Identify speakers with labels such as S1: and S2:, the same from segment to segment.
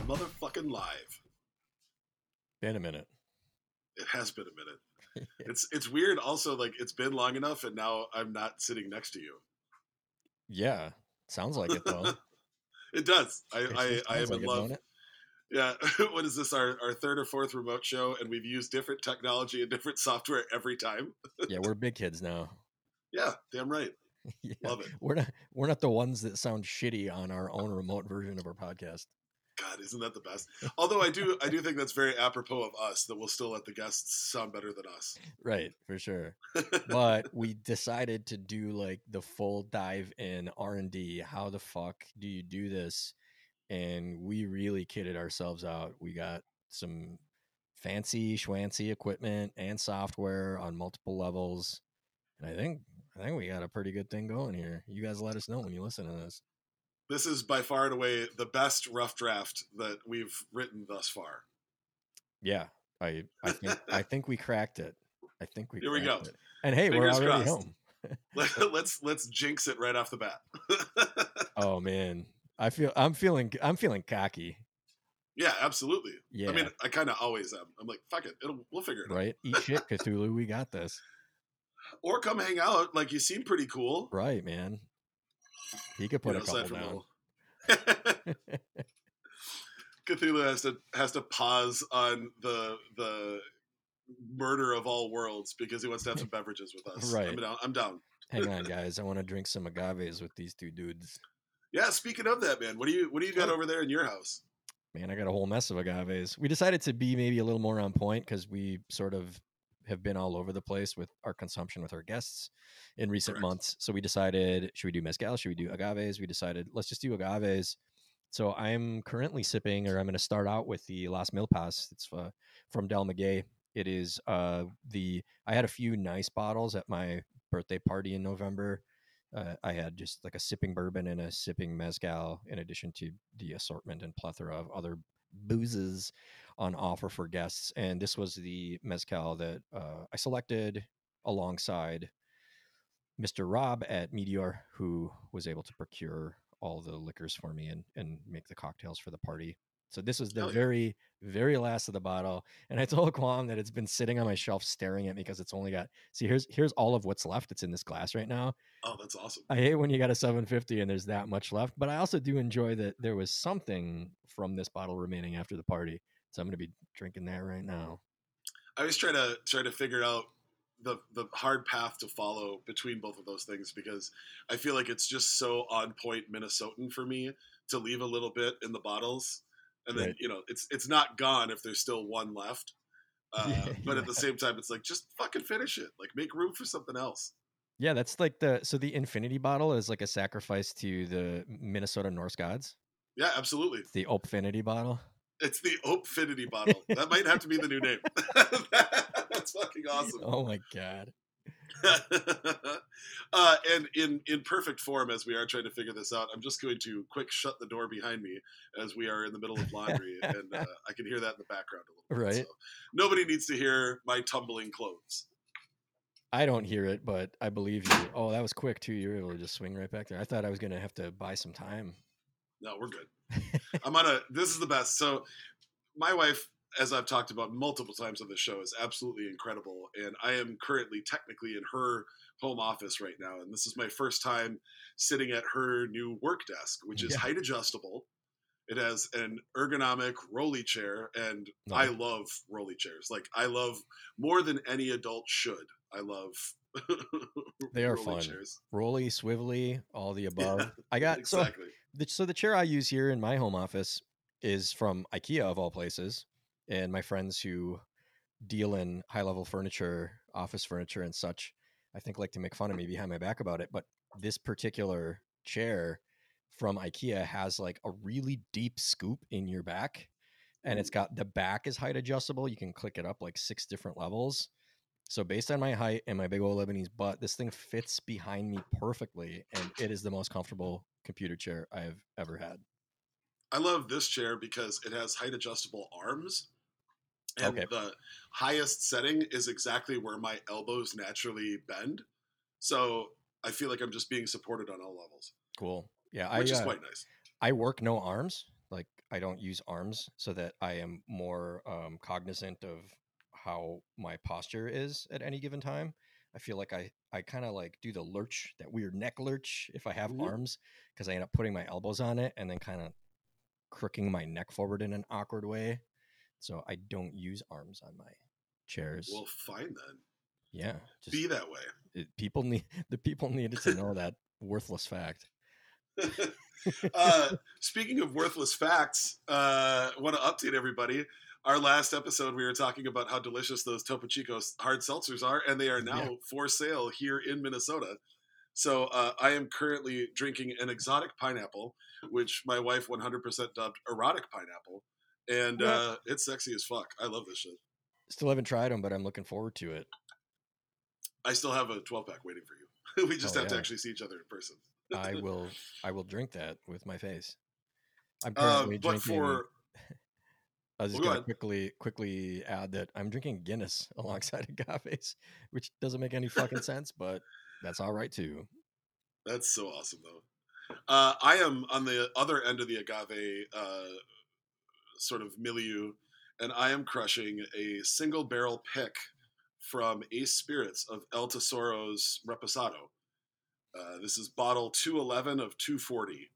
S1: motherfucking live.
S2: Been a minute.
S1: It has been a minute. it's it's weird. Also, like it's been long enough, and now I'm not sitting next to you.
S2: Yeah, sounds like it though.
S1: it does. I
S2: It
S1: I, I am
S2: like
S1: in love. Yeah. what is this? Our our third or fourth remote show, and we've used different technology and different software every time.
S2: Yeah, we're big kids now.
S1: Yeah, damn right.
S2: Yeah.
S1: Love it.
S2: We're not we're not the ones that sound shitty on our own remote version of our podcast.
S1: God, isn't that the best? Although I do I do think that's very apropos of us that we'll still let the guests sound better than us.
S2: Right, for sure. But we decided to do like the full dive in R and D. How the fuck do you do this? And we really kitted ourselves out. We got some fancy schwancy equipment and software on multiple levels. And I think I think we got a pretty good thing going here. You guys let us know when you listen to this.
S1: This is by far and away the best rough draft that we've written thus far.
S2: Yeah, I I think I think we cracked it. I think we
S1: Here we go.
S2: it. And hey, we're already
S1: crossed.
S2: home.
S1: Let, let's let's jinx it right off the bat.
S2: Oh man, I feel I'm feeling I'm feeling cocky.
S1: yeah, absolutely.
S2: Yeah,
S1: I mean, I kind of always am. I'm like, fuck it, It'll, we'll figure it out.
S2: right. Eat shit, Cthulhu. We got this.
S1: Or come hang out. Like you seem pretty cool.
S2: Right, man. He could put
S1: you
S2: a
S1: know, aside
S2: couple down.
S1: Cthulhu has to has to pause on the the murder of all worlds because he wants to have some beverages with us.
S2: Right.
S1: I'm down. I'm down.
S2: Hang on, guys. I want to drink some agaves with these two dudes.
S1: Yeah. Speaking of that, man, what do you what do you got over there in your house?
S2: Man, I got a whole mess of agaves. We decided to be maybe a little more on point because we sort of have been all over the place with our consumption with our guests in recent
S1: Correct.
S2: months. So we decided, should we do mezcal? Should we do agaves? We decided, let's just do agaves. So I'm currently sipping, or I'm going to start out with the Las Milpas. It's uh, from Del Maguey. It is uh, the, I had a few nice bottles at my birthday party in November. Uh, I had just like a sipping bourbon and a sipping mezcal, in addition to the assortment and plethora of other boozes on offer for guests. And this was the mezcal that uh, I selected alongside Mr. Rob at Meteor, who was able to procure all the liquors for me and, and make the cocktails for the party. So this was the
S1: yeah.
S2: very, very last of the bottle. And I told Quam that it's been sitting on my shelf staring at me because it's only got see here's here's all of what's left. It's in this glass right now.
S1: Oh, that's awesome.
S2: I hate when you got a 750 and there's that much left, but I also do enjoy that there was something from this bottle remaining after the party. So I'm going to be drinking that right now.
S1: I always try to try to figure out the the hard path to follow between both of those things because I feel like it's just so on point Minnesotan for me to leave a little bit in the bottles, and then
S2: Right.
S1: you know it's it's not gone if there's still one left. Uh,
S2: Yeah,
S1: but at the same time, it's like just fucking finish it. Like make room for something else.
S2: Yeah, that's like the so the infinity bottle is like a sacrifice to the Minnesota Norse gods.
S1: Yeah, absolutely.
S2: It's the Opfinity bottle.
S1: It's the Opfinity bottle. That might have to be the new name. That's fucking awesome.
S2: Oh my god.
S1: uh, and in in perfect form, as we are trying to figure this out, I'm just going to quick shut the door behind me as we are in the middle of laundry, and uh, I can hear that in the background a little bit.
S2: Right.
S1: So nobody needs to hear my tumbling clothes.
S2: I don't hear it, but I believe you. Oh, that was quick too. You were able to just swing right back there. I thought I was going to have to buy some time.
S1: No, we're good. I'm on a. This is the best. So, my wife, as I've talked about multiple times on the show, is absolutely incredible, and I am currently technically in her home office right now, and this is my first time sitting at her new work desk, which is
S2: Yeah.
S1: height adjustable. It has an ergonomic rolly chair, and I love rolly chairs. Like I love more than any adult should. I love.
S2: They are
S1: rolly
S2: fun.
S1: Chairs.
S2: Rolly, swivelly, all the above.
S1: Yeah,
S2: I got so
S1: exactly.
S2: The, so the chair I use here in my home office is from IKEA of all places, and my friends who deal in high level furniture, office furniture, and such, I think like to make fun of me behind my back about it. But this particular chair from IKEA has like a really deep scoop in your back, and mm-hmm. it's got the back is height adjustable. You can click it up like six different levels. So based on my height and my big old Lebanese butt, this thing fits behind me perfectly, and it is the most comfortable computer chair I've ever had.
S1: I love this chair because it has height adjustable arms. And
S2: Okay.
S1: the highest setting is exactly where my elbows naturally bend. So I feel like I'm just being supported on all levels,
S2: Cool. Yeah, I
S1: which is
S2: uh,
S1: quite nice.
S2: I work no arms, like I don't use arms so that I am more um, cognizant of how my posture is at any given time. I feel like I I kind of like do the lurch, that weird neck lurch if I have
S1: Mhm.
S2: arms because I end up putting my elbows on it and then kind of crooking my neck forward in an awkward way. So I don't use arms on my chairs.
S1: Well, fine then.
S2: yeah, just
S1: Be that way.
S2: it, people need the people needed to know that worthless fact.
S1: uh, speaking of worthless facts, uh, want to update everybody. Our last episode, we were talking about how delicious those Topo Chico hard seltzers are, and they are now
S2: Yeah.
S1: for sale here in Minnesota. So uh, I am currently drinking an exotic pineapple, which my wife 100% dubbed erotic pineapple, and
S2: Yeah.
S1: uh, it's sexy as fuck. I love this shit.
S2: Still haven't tried them, but I'm looking forward to it.
S1: I still have a 12 pack waiting for you. we just
S2: Oh,
S1: have to actually see each other in person.
S2: I will I will drink that with my face. I'm
S1: Uh,
S2: currently
S1: but
S2: drinking.
S1: for
S2: I was just
S1: well,
S2: gonna
S1: ahead.
S2: quickly quickly add that I'm drinking Guinness alongside agaves, which doesn't make any fucking sense, but that's all right too.
S1: That's so awesome, though. Uh, I am on the other end of the agave uh, sort of milieu, and I am crushing a single barrel pick from Ace Spirits of El Tesoro's Reposado. Uh, this is bottle 211 of 240,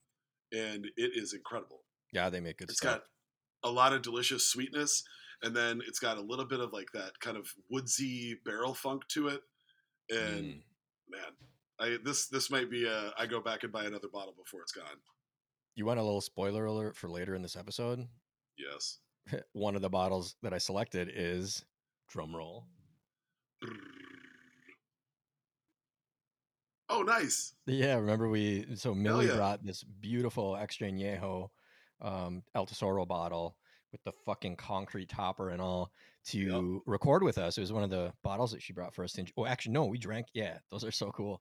S1: and it is incredible.
S2: Yeah, they make good
S1: It's
S2: stuff.
S1: got a lot of delicious sweetness, and then it's got a little bit of like that kind of woodsy barrel funk to it. And
S2: Mm.
S1: man, I this this might be a I go back and buy another bottle before it's gone.
S2: You want a little spoiler alert for later in this episode?
S1: Yes.
S2: One of the bottles that I selected is drumroll.
S1: Oh, nice.
S2: Yeah, remember we so Millie
S1: yeah.
S2: brought this beautiful extra añejo um El Tesoro bottle with the fucking concrete topper and all to record with us. It was one of the bottles that she brought for us to. Oh, actually, no, we drank. Yeah, those are so cool.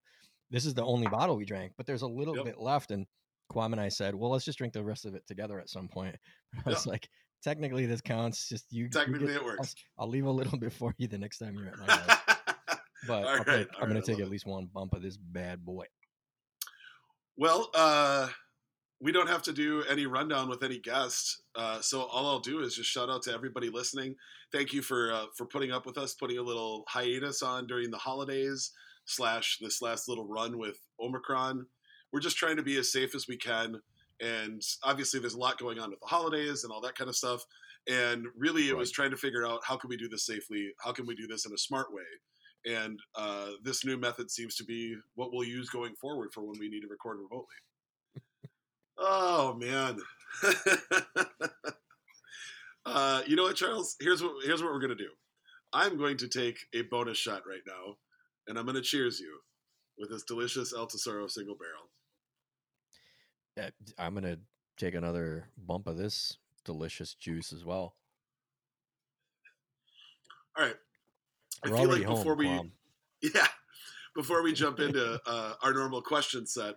S2: This is the only bottle we drank, but there's a little
S1: Yep.
S2: bit left. And Kwame and I said, well, let's just drink the rest of it together at some point. I was like, technically, this counts. Just you. you
S1: Technically,
S2: get-
S1: it works.
S2: I'll leave a little bit for you the next time you're at my house. But
S1: All
S2: I'm going
S1: right,
S2: to take at least one bump of this bad boy.
S1: Well, uh, we don't have to do any rundown with any guests. Uh, so all I'll do is just shout out to everybody listening. Thank you for uh, for putting up with us, putting a little hiatus on during the holidays slash this last little run with Omicron. We're just trying to be as safe as we can, and obviously there's a lot going on with the holidays and all that kind of stuff. And really, it was trying to figure out how can we do this safely? How can we do this in a smart way? And uh, this new method seems to be what we'll use going forward for when we need to record remotely. Oh man. uh, you know what, Charles? Here's what here's what we're gonna do. I'm going to take a bonus shot right now, and I'm gonna cheers you with this delicious El Tesoro single barrel.
S2: D- I'm gonna take another bump of this delicious juice as well.
S1: All right. I
S2: We're
S1: feel like
S2: home.
S1: before we
S2: Kwame.
S1: Yeah. Before we jump into uh, our normal question set,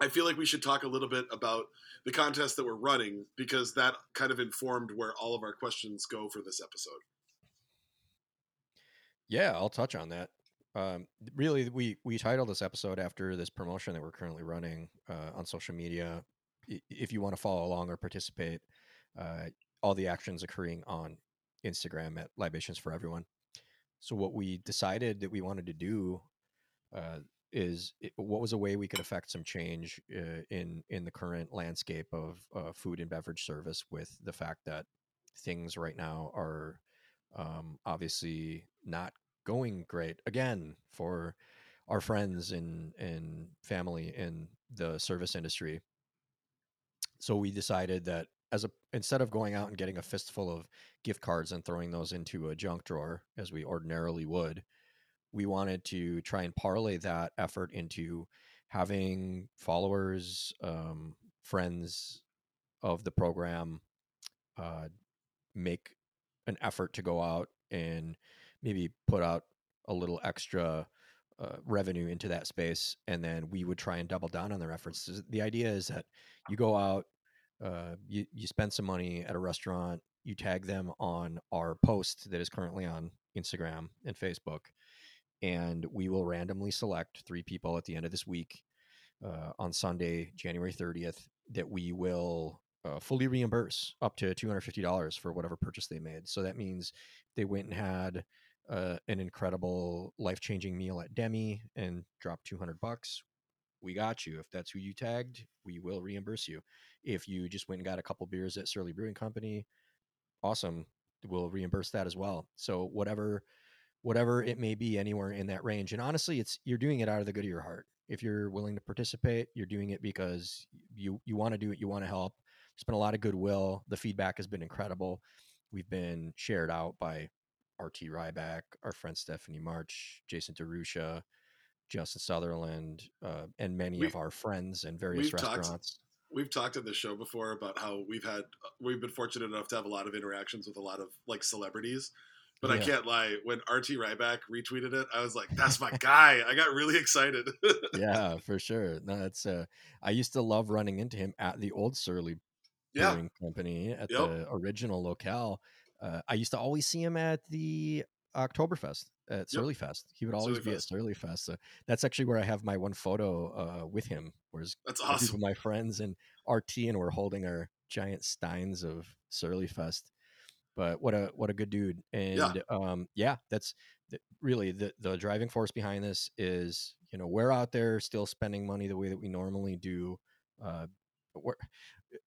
S1: I feel like we should talk a little bit about the contest that we're running because that kind of informed where all of our questions go for this episode.
S2: Yeah, I'll touch on that. Um, really, we we titled this episode after this promotion that we're currently running uh, on social media. If you want to follow along or participate, uh, all the actions occurring on Instagram at Libations for Everyone. So what we decided that we wanted to do uh, is it, what was a way we could affect some change uh, in in the current landscape of uh, food and beverage service with the fact that things right now are um, obviously not going great again for our friends and and family in the service industry. So we decided that as a instead of going out and getting a fistful of gift cards and throwing those into a junk drawer as we ordinarily would, we wanted to try and parlay that effort into having followers, um, friends of the program uh, make an effort to go out and maybe put out a little extra uh, revenue into that space, and then we would try and double down on their efforts. The idea is that you go out, uh, you you spend some money at a restaurant, you tag them on our post that is currently on Instagram and Facebook, and we will randomly select three people at the end of this week uh, on Sunday, January 30th, that we will uh, fully reimburse up to $250 for whatever purchase they made. So that means they went and had uh, an incredible life changing meal at Demi and dropped 200 bucks. We got you. If that's who you tagged, we will reimburse you. If you just went and got a couple beers at Surly Brewing Company, awesome. We'll reimburse that as well. So whatever whatever it may be anywhere in that range. And honestly, it's you're doing it out of the good of your heart. If you're willing to participate, you're doing it because you you want to do it, you want to help. There's been a lot of goodwill. The feedback has been incredible. We've been shared out by RT Rybak, our friend Stephanie March, Jason DeRusha, Justin Sutherland, uh, and many
S1: We-
S2: of our friends and various
S1: we've talked-
S2: restaurants.
S1: We've talked on the show before about how we've had we've been fortunate enough to have a lot of interactions with a lot of like celebrities. But I can't lie, when RT Rybak retweeted it, I was like, "That's my guy!" I got really excited.
S2: yeah, for sure. No, it's uh I used to love running into him at the old Surly
S1: yeah,
S2: Brewing Company at
S1: Yep.
S2: the original locale. Uh, I used to always see him at the Oktoberfest at Surly Fest. He would always be at Surly Fest. So that's actually where I have my one photo uh, with him. Whereas
S1: that's awesome.
S2: my friends and RT and we're holding our giant steins of Surly Fest. But what a what a good dude. And um yeah, that's th- really the the driving force behind this is, you know, we're out there still spending money the way that we normally do. Uh we're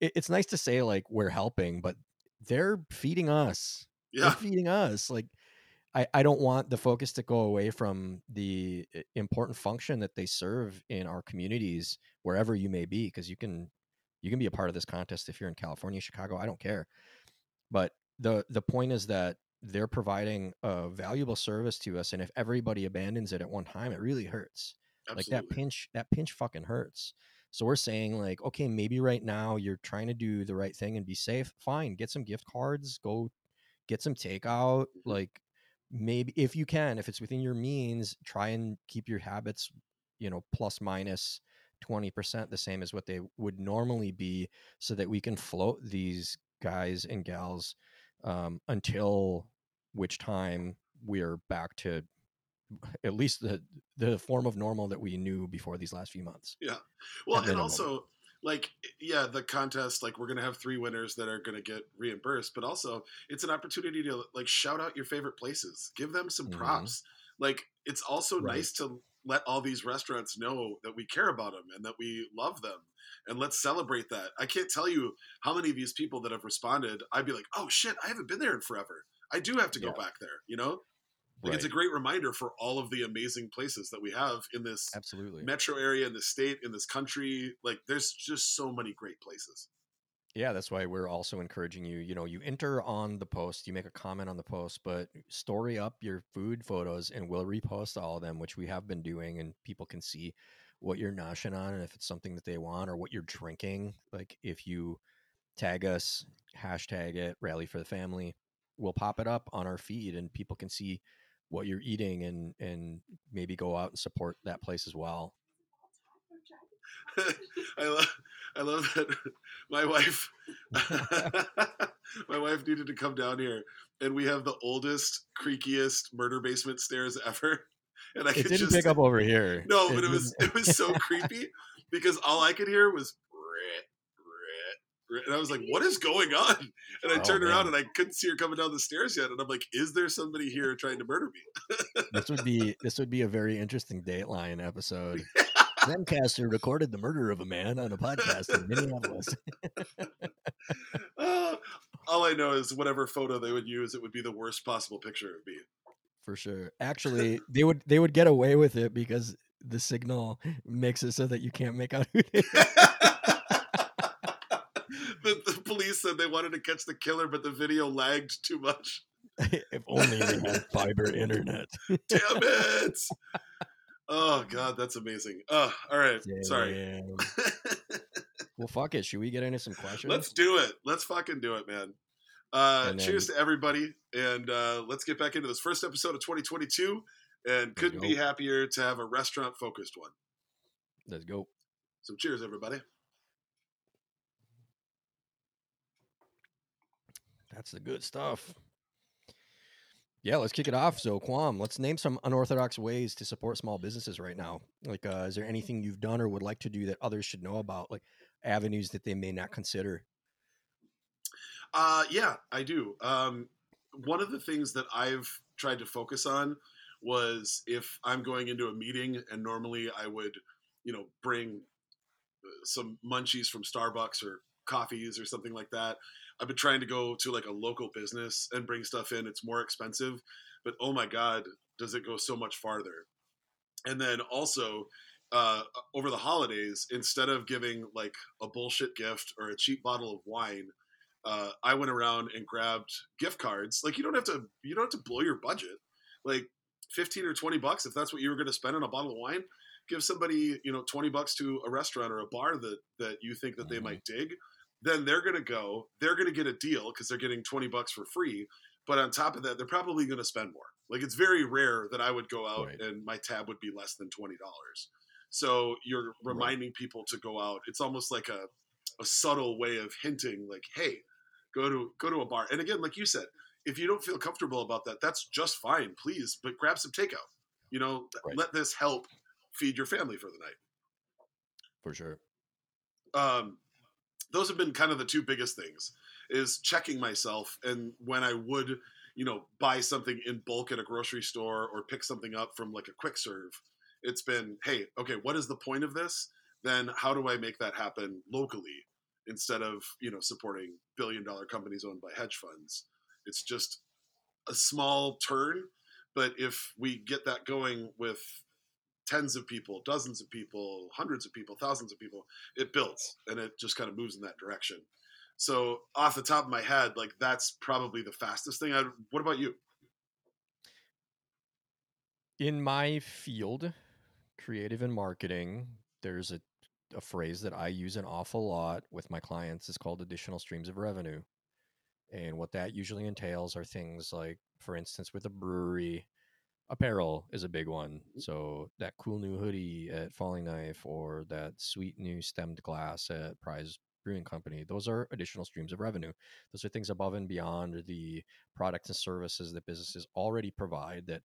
S2: it, it's nice to say like we're helping, but they're feeding us they're
S1: Yeah,
S2: feeding us like I, I don't want the focus to go away from the important function that they serve in our communities wherever you may be because you can you can be a part of this contest if you're in california chicago i don't care but the the point is that they're providing a valuable service to us and if everybody abandons it at one time it really hurts. Like that pinch that pinch fucking hurts. So we're saying like okay maybe right now you're trying to do the right thing and be safe. Fine get some gift cards go get some takeout
S1: Mhm.
S2: like maybe if you can if it's within your means try and keep your habits you know plus minus 20% the same as what they would normally be so that we can float these guys and gals um, until which time we're back to at least the the form of normal that we knew before these last few months
S1: Yeah.
S2: Well,
S1: and also like yeah, the contest like we're gonna have three winners that are gonna get reimbursed, but also it's an opportunity to like shout out your favorite places, give them some
S2: Mhm.
S1: props. Like it's also
S2: Right.
S1: nice to let all these restaurants know that we care about them and that we love them and let's celebrate that. I can't tell you how many of these people that have responded. I'd be like, oh shit, I haven't been there in forever. I do have to go
S2: Yeah.
S1: back there. You know, like it's a great reminder for all of the amazing places that we have in this
S2: absolutely
S1: metro area in this state in this country like there's just so many great places
S2: Yeah, that's why we're also encouraging you. You know, you enter on the post, you make a comment on the post, but story up your food photos and we'll repost all of them, which we have been doing, and people can see what you're noshing on and if it's something that they want or what you're drinking. Like if you tag us, hashtag it, rally for the family, we'll pop it up on our feed and people can see what you're eating and and maybe go out and support that place as well.
S1: i love i love that my wife my wife needed to come down here and we have the oldest creakiest murder basement stairs ever. And i
S2: It
S1: could
S2: didn't
S1: just
S2: pick up over here.
S1: no but it was it was so creepy because all i could hear was and i was like what is going on? And i
S2: Oh,
S1: turned around and i couldn't see her coming down the stairs yet and i'm like is there somebody here trying to murder me?
S2: This would be this would be a very interesting Dateline episode. Zencastr recorded the murder of a man on a podcast in Minneapolis.
S1: Uh, all I know is whatever photo they would use, it would be the worst possible picture it would be.
S2: For sure. Actually, they would they would get away with it because the signal makes it so that you can't make out who
S1: the, the police said they wanted to catch the killer, but the video lagged too much.
S2: if only they had fiber internet.
S1: Damn it! Oh god, that's amazing. Oh, all right. Sorry.
S2: Well, fuck it. Should we get into some questions?
S1: let's do it. Let's fucking do it, man. Uh,
S2: And
S1: cheers to everybody, and uh, let's get back into this first episode of 2022. And couldn't be happier to have a restaurant focused one.
S2: Let's go.
S1: So cheers, everybody.
S2: That's the good stuff. Yeah, let's kick it off. So, Quam, let's name some unorthodox ways to support small businesses right now. Like, uh, is there anything you've done or would like to do that others should know about? Like, avenues that they may not consider.
S1: Uh, yeah, I do. Um, one of the things that I've tried to focus on was if I'm going into a meeting and normally I would, you know, bring uh, some munchies from Starbucks or coffees or something like that. I've been trying to go to like a local business and bring stuff in. It's more expensive, but oh my god, does it go so much farther? And then also uh, over the holidays, instead of giving like a bullshit gift or a cheap bottle of wine, uh, I went around and grabbed gift cards. Like you don't have to you don't have to blow your budget. Like fifteen or twenty bucks if that's what you were going to spend on a bottle of wine. Give somebody you know twenty bucks to a restaurant or a bar that that you think that they mm-hmm. might dig. Then they're going to go. They're going to get a deal because they're getting twenty bucks for free. But on top of that, they're probably going to spend more. Like it's very rare that I would go out right. and my tab would be less than twenty dollars. So you're reminding right. people to go out. It's almost like a a subtle way of hinting, like, hey, go to go to a bar. And again, like you said, if you don't feel comfortable about that, that's just fine. Please, but grab some takeout. You know, right. let this help feed your family for the night.
S2: For sure.
S1: Um, those have been kind of the two biggest things is checking myself and when I would, you know, buy something in bulk at a grocery store or pick something up from like a quick serve, it's been, hey, okay, what is the point of this? Then how do I make that happen locally instead of, you know, supporting billion dollar companies owned by hedge funds? It's just a small turn, but if we get that going with tens of people, dozens of people, hundreds of people, thousands of people, it builds and it just kind of moves in that direction. So off the top of my head, like that's probably the fastest thing. I, what about you?
S2: In my field, creative and marketing, there's a, a phrase that I use an awful lot with my clients. It's called additional streams of revenue. And what that usually entails are things like, for instance, with a brewery, apparel is a big one. Mm-hmm. So that cool new hoodie at Falling Knife or that sweet new stemmed glass at Pryes Brewing Company, those are additional streams of revenue. Those are things above and beyond the products and services that businesses already provide that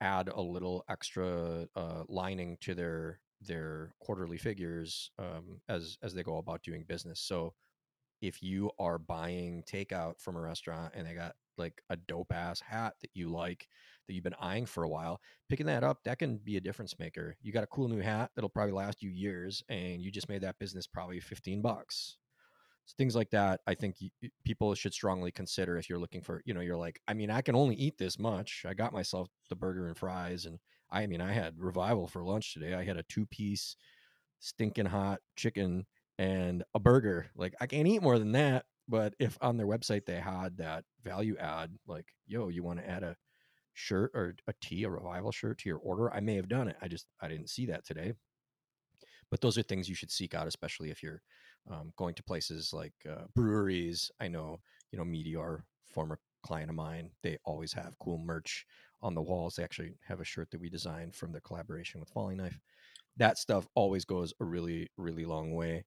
S2: add a little extra uh, lining to their their quarterly figures um, as as they go about doing business. So if you are buying takeout from a restaurant and they got like a dope ass hat that you like that you've been eyeing for a while, picking that up, that can be a difference maker. You got a cool new hat that'll probably last you years and you just made that business probably 15 bucks. So things like that, I think people should strongly consider if you're looking for, you know, you're like, I mean, I can only eat this much. I got myself the burger and fries and I mean, I had revival for lunch today. I had a two piece stinking hot chicken and a burger. Like I can't eat more than that. But if on their website they had that value add, like, yo, you want to add a shirt or a tee, a revival shirt to your order, I may have done it. I just I didn't see that today. But those are things you should seek out, especially if you're um, going to places like uh, breweries. I know, you know, Meteor, former client of mine, they always have cool merch on the walls. They actually have a shirt that we designed from their collaboration with Falling Knife. That stuff always goes a really, really long way.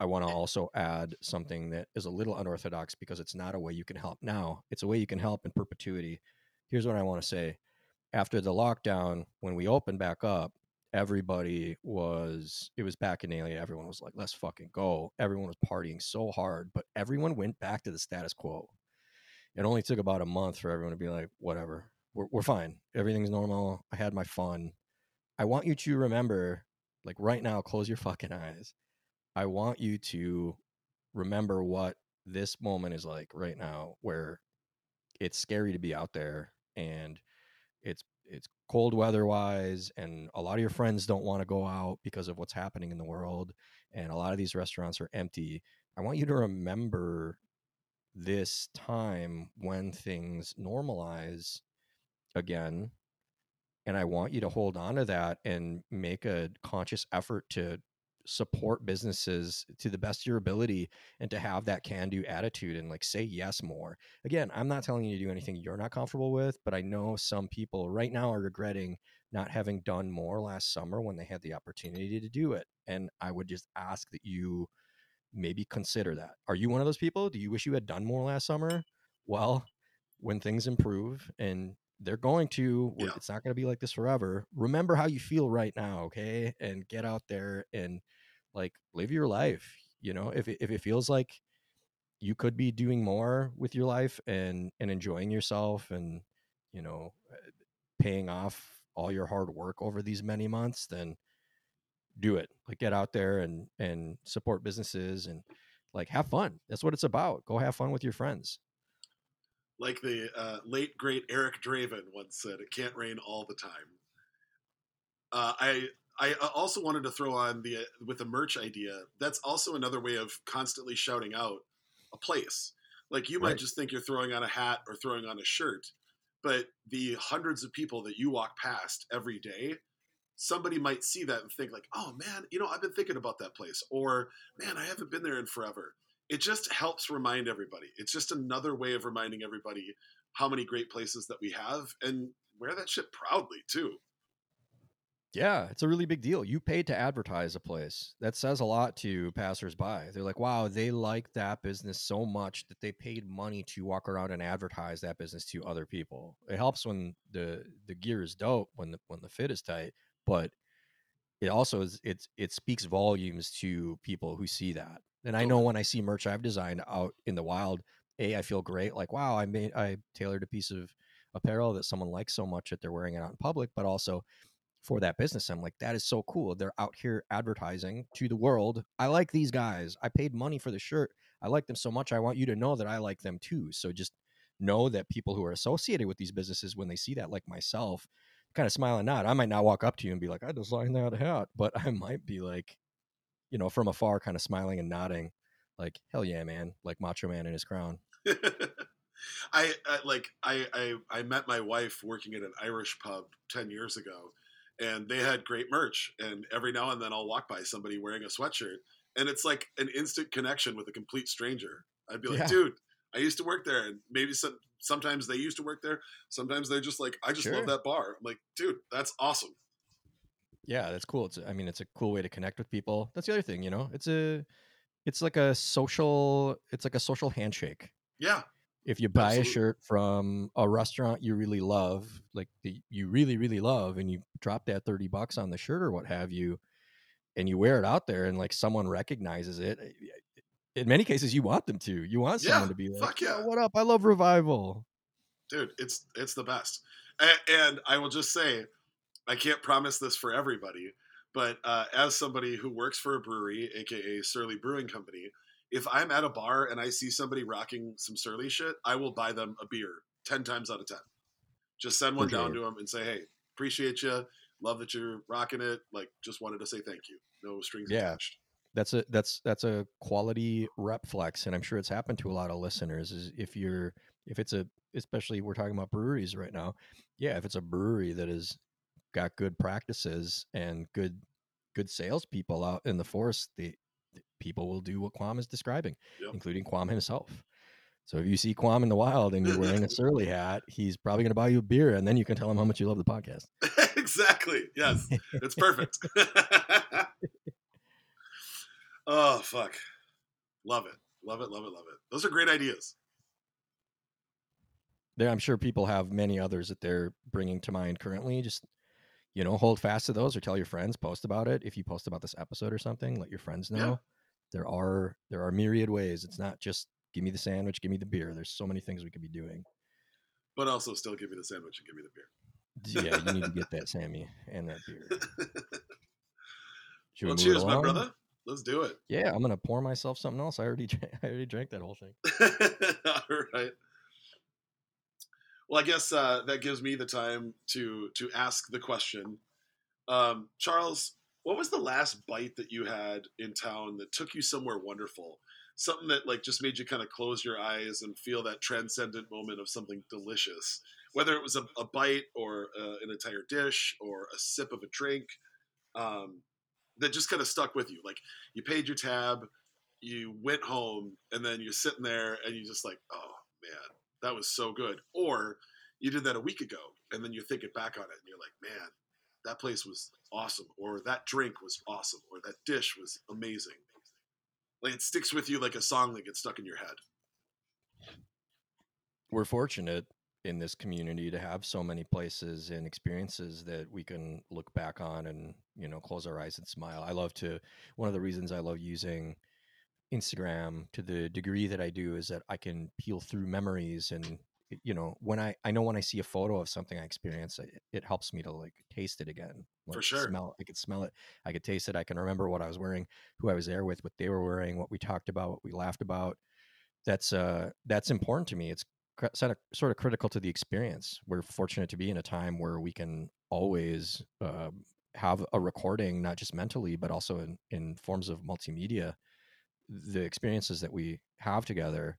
S2: I want to eh also add something that is a little unorthodox because it's not a way you can help now. It's a way you can help in perpetuity. Here's what I want to say. After the lockdown, when we opened back up, everybody was it was bacchanalia. Everyone was like, let's fucking go. Everyone was partying so hard, but everyone went back to the status quo. It only took about a month for everyone to be like, whatever, we're, we're fine. Everything's normal. I had my fun. I want you to remember, like right now, close your fucking eyes I want you to remember what this moment is like right now where it's scary to be out there and it's it's cold weather wise and a lot of your friends don't want to go out because of what's happening in the world and a lot of these restaurants are empty. I want you to remember this time when things normalize again and i want you to hold on to that and make a conscious effort to support businesses to the best of your ability and to have that can do attitude and like say yes more. Again, I'm not telling you to do anything you're not comfortable with, but I know some people right now are regretting not having done more last summer when they had the opportunity to do it. And I would just ask that you maybe consider that. Are you one of those people? Do you wish you had done more last summer? Well, when things improve and they're going to yeah. it's not going to be like this forever. Remember how you feel right now okay and get out there and like live your life you know if it, if it feels like you could be doing more with your life and and enjoying yourself and you know uh, paying off all your hard work over these many months then do it. Like get out there and and support businesses and like have fun. That's what it's about. Go have fun with your friends
S1: like the uh, late great eric draven once said it can't rain all the time. Uh, i i uh, also wanted to throw on the uh, with the merch idea that's also another way of constantly shouting out a place. Like you might just think you're throwing on a hat or throwing on a shirt but the hundreds of people that you walk past every day somebody might see that and think like oh man you know i've been thinking about that place or man i haven't been there in forever it just helps remind everybody it's just another way of reminding everybody how many great places that we have and wear that shit proudly too
S2: Yeah, it's a really big deal. You paid to advertise a place. That says a lot to passersby. They're like, wow, they like that business so much that they paid money to walk around and advertise that business to other people. It helps when the the gear is dope, when the when the fit is tight, but it also is it's it speaks volumes to people who see that. And I know when I see merch I've designed out in the wild, A, I feel great. Like, wow, I made I tailored a piece of apparel that someone likes so much that they're wearing it out in public, but also for that business. I'm like, that is so cool. They're out here advertising to the world. I like these guys. I paid money for the shirt. I like them so much. I want you to know that I like them too. So just know that people who are associated with these businesses, when they see that, like myself, kind of smile and nod. I might not walk up to you and be like, I designed that hat, but I might be like, you know, from afar, kind of smiling and nodding, like, hell yeah, man, like Macho Man in his crown.
S1: I, I like I, I I met my wife working at an Irish pub ten years ago, and they had great merch. And every now and then I'll walk by somebody wearing a sweatshirt, and it's like an instant connection with a complete stranger. I'd be like,
S2: Yeah.
S1: dude, I used to work there, and maybe some sometimes they used to work there. Sometimes they're just like, I just
S2: Sure.
S1: love that bar. I'm like, dude, that's awesome.
S2: Yeah, that's cool. It's I mean, it's a cool way to connect with people. That's the other thing, you know. It's a it's like a social it's like a social handshake.
S1: Yeah,
S2: If you buy a shirt from a restaurant you really love, like the you really really love and you drop that 30 bucks on the shirt or what have you and you wear it out there and like someone recognizes it, eh, in many cases you want them to. You want
S1: Yeah,
S2: someone to be like,
S1: fuck yeah.
S2: "Yo, what up? I love revival."
S1: dude it's it's the best A- and i will just say i can't promise this for everybody but uh, as somebody who works for a brewery aka surly brewing company if i'm at a bar and i see somebody rocking some surly shit i will buy them a beer 10 times out of 10 just send one down to them and say hey appreciate you love that you're rocking it like just wanted to say thank you no strings
S2: Yeah.
S1: attached
S2: that's a that's that's a quality rep flex and i'm sure it's happened to a lot of listeners is if you're if it's a especially we're talking about breweries right now yeah if it's a brewery that has got good practices and good good salespeople out in the forest the the people will do what quam is describing
S1: Yep.
S2: including quam himself so if you see quam in the wild and you're wearing a surly hat he's probably going to buy you a beer and then you can tell him how much you love the podcast
S1: exactly. Yes, it's perfect. oh fuck, love it, love it, love it, love it. Those are great ideas.
S2: there i'm sure people have many others that they're bringing to mind currently just you know hold fast to those or tell your friends post about it if you post about this episode or something let your friends know
S1: Yeah.
S2: there are there are myriad ways it's not just give me the sandwich give me the beer there's so many things we could be doing
S1: But also, still give me the sandwich and give me the beer.
S2: yeah you need to get that sammy and that beer Should we
S1: well,
S2: move
S1: cheers, my brother. Let's do it.
S2: yeah i'm gonna pour myself something else i already drank, i already drank that whole thing
S1: All right. Well, I guess uh, that gives me the time to to ask the question, um, Charles. What was the last bite that you had in town that took you somewhere wonderful? Something that like just made you kind of close your eyes and feel that transcendent moment of something delicious. Whether it was a, a bite or uh, an entire dish or a sip of a drink, um, that just kind of stuck with you. Like you paid your tab, you went home, and then you're sitting there and you're just like, oh man, that was so good. Or you did that a week ago, and then you're thinking back on it, and you're like, man, that place was awesome, or that drink was awesome, or that dish was amazing. Like it sticks with you like a song that gets stuck in your head.
S2: we're fortunate in this community to have so many places and experiences that we can look back on and you know close our eyes and smile. I love to one of the reasons i love using Instagram to the degree that I do is that I can peel through memories and you know when I I know when I see a photo of something I experience it, it helps me to like taste it again. Like
S1: For sure.
S2: smell I could smell it I could taste it I can remember what I was wearing who I was there with what they were wearing what we talked about what we laughed about. That's uh that's important to me. It's sort of, sort of critical to the experience. We're fortunate to be in a time where we can always uh, have a recording not just mentally but also in in forms of multimedia. The experiences that we have together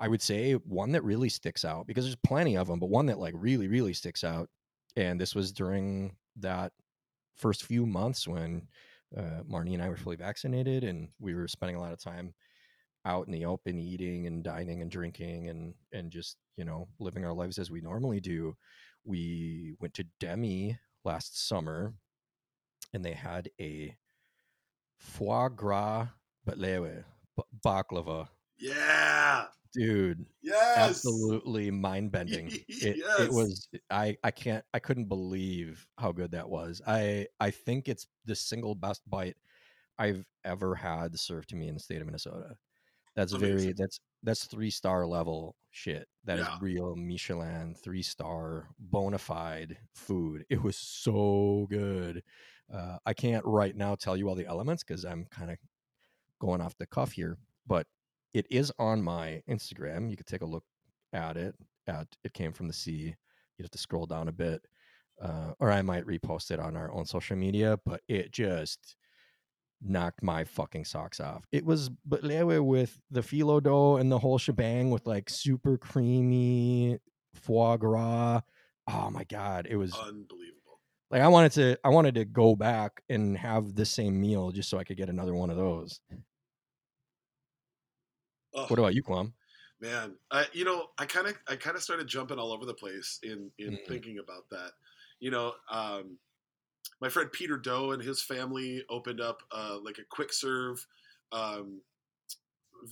S2: i would say one that really sticks out because there's plenty of them but one that like really really sticks out and this was during that first few months when uh, marnie and i were fully vaccinated and we were spending a lot of time out in the open eating and dining and drinking and and just you know living our lives as we normally do we went to demi last summer and they had a foie gras eh, batlewe baklava.
S1: Yeah.
S2: dude
S1: Yes.
S2: absolutely mind bending it, it was i i can't i couldn't believe how good that was. I i think it's the single best bite i've ever had served to me in the state of minnesota that's very that's that's three star level shit. That is
S1: Yeah.
S2: real michelin three star bona fide food. It was so good. Uh, i can't right now tell you all the elements because i'm kind of going off the cuff here but it is on my instagram. You could take a look at it at it came from the sea. You have to scroll down a bit uh, or i might repost it on our own social media but it just knocked my fucking socks off. It was batlewe with the phyllo dough and the whole shebang with like super creamy foie gras. Oh my god, it was
S1: Unbelievable.
S2: like I wanted to I wanted to go back and have the same meal just so I could get another one of those.
S1: Oh,
S2: What about you, Quam?
S1: man, I, you know, I kind of, I kind of started jumping all over the place in in
S2: Mhm.
S1: thinking about that. You know, um, my friend Peter Doe and his family opened up uh, like a quick serve um,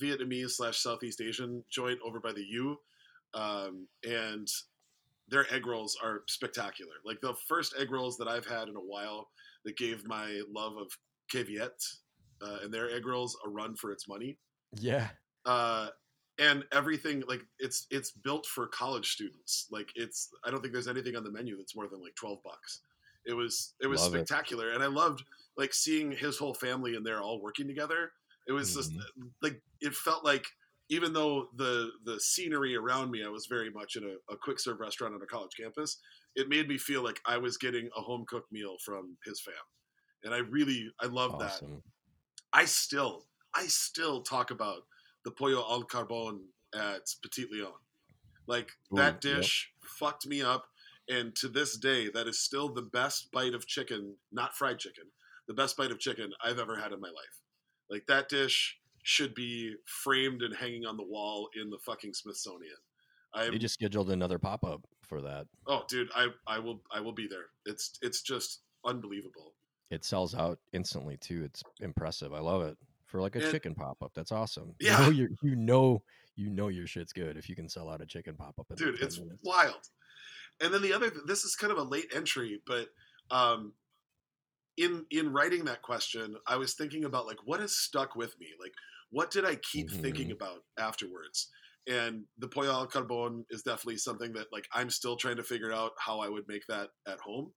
S1: Vietnamese slash Southeast Asian joint over by the U, um, and their egg rolls are spectacular. Like the first egg rolls that I've had in a while that gave my love of Caviette uh, and their egg rolls a run for its money.
S2: Yeah.
S1: Uh, and everything like it's it's built for college students. Like it's I don't think there's anything on the menu that's more than like twelve bucks. It was it was
S2: Love it.
S1: spectacular, and I loved like seeing his whole family and they're all working together. It was just
S2: Mm-hmm.
S1: like it felt like even though the the scenery around me, I was very much in a, a quick serve restaurant on a college campus. It made me feel like I was getting a home cooked meal from his fam, and I really I love that. I still, I still talk about the pollo al carbon at Petite León. Like that
S2: Ooh, yep.
S1: dish fucked me up, and to this day, that is still the best bite of chicken, not fried chicken, the best bite of chicken I've ever had in my life. Like that dish should be framed and hanging on the wall in the fucking Smithsonian. I
S2: They just scheduled another pop up for that.
S1: oh, dude, I I will I will be there. It's it's just unbelievable.
S2: It sells out instantly too. It's impressive. I love it. For like a
S1: And-
S2: chicken pop up. That's awesome.
S1: Yeah.
S2: You know, you're, know you know your shit's good if you can sell out a chicken pop up
S1: dude it's
S2: minutes.
S1: wild and then the other this is kind of a late entry but um in in writing that question i was thinking about like what has stuck with me? Like what did i keep thinking about afterwards? And the pollo al carbon is definitely something that like i'm still trying to figure out how i would make that at home.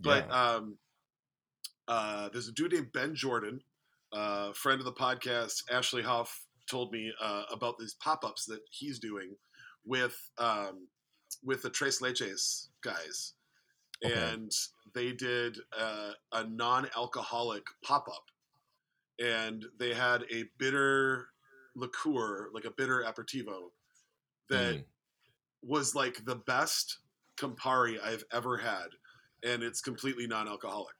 S1: But
S2: Yeah.
S1: um uh there's a dude named ben jordan uh friend of the podcast ashley Hoff told me uh, about these pop-ups that he's doing with um with the Tres Leches guys,
S2: Okay.
S1: and they did uh, a non-alcoholic pop-up, and they had a bitter liqueur, like a bitter aperitivo, that
S2: Mm.
S1: was like the best Campari I've ever had, and it's completely non-alcoholic.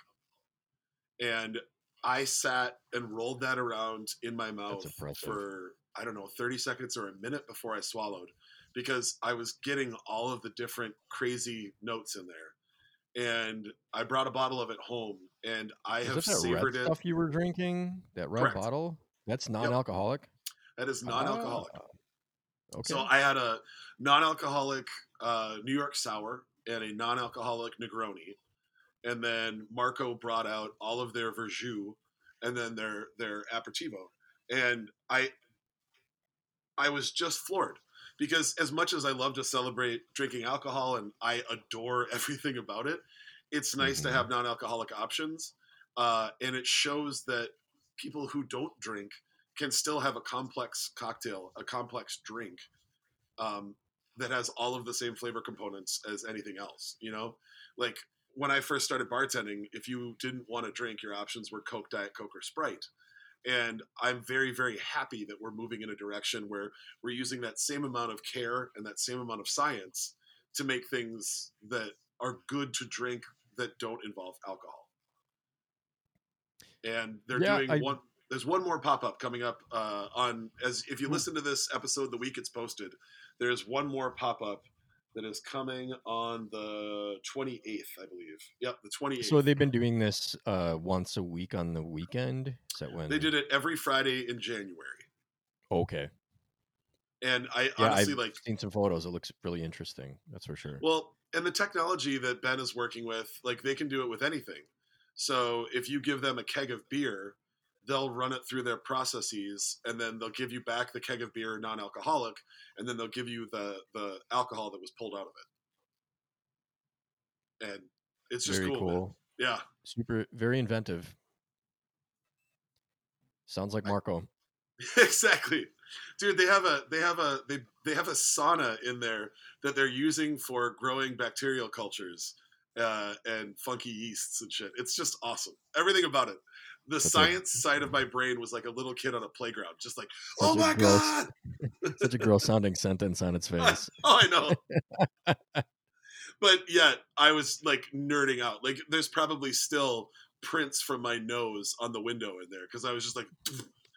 S1: And I sat and rolled that around in my mouth for I don't know 30 seconds or a minute before I swallowed because I was getting all of the different crazy notes in there. And I brought a bottle of it home and I
S2: Is
S1: have
S2: that
S1: savored
S2: red
S1: it.
S2: stuff you were drinking? That red
S1: Correct.
S2: bottle? That's non-alcoholic.
S1: That is non-alcoholic.
S2: Ah, Okay.
S1: So I had a non-alcoholic uh, New York sour and a non-alcoholic Negroni, and then Marco brought out all of their Verjus and then their their aperitivo. and I I was just floored because as much as I love to celebrate drinking alcohol and I adore everything about it, it's nice
S2: Mhm.
S1: to have non-alcoholic options, uh, and it shows that people who don't drink can still have a complex cocktail, a complex drink um, that has all of the same flavor components as anything else. You know, like when I first started bartending, if you didn't want to drink, your options were Coke, Diet Coke, or Sprite. And I'm very, very happy that we're moving in a direction where we're using that same amount of care and that same amount of science to make things that are good to drink that don't involve alcohol. And they're
S2: Yeah,
S1: doing
S2: I-
S1: one. There's one more pop up coming up uh, on as if you
S2: Hmm.
S1: listen to this episode the week it's posted. There's one more pop up that is coming on the 28th, I believe. Yep, the 28th.
S2: So they've been doing this uh, once a week on the weekend. Is that when
S1: They did it every Friday in January,
S2: Okay,
S1: and I
S2: yeah,
S1: honestly
S2: I've
S1: like.
S2: seen some photos. It looks really interesting. That's for sure.
S1: Well, and the technology that Ben is working with, like they can do it with anything. So if you give them a keg of beer, they'll run it through their processes, and then they'll give you back the keg of beer, non-alcoholic, and then they'll give you the the alcohol that was pulled out of it. And it's just
S2: Very
S1: cool.
S2: cool.
S1: Yeah.
S2: Super, very inventive. Sounds like
S1: I-
S2: Marco.
S1: exactly dude they have a they have a they they have a sauna in there that they're using for growing bacterial cultures uh, and funky yeasts and shit it's just awesome everything about it the
S2: That's
S1: science side of my brain was like a little kid on a playground just like oh my
S2: gross-
S1: god
S2: Such a gross sounding sentence on its face.
S1: oh i know but yet i was like nerding out like there's probably still prints from my nose on the window in there because i was just like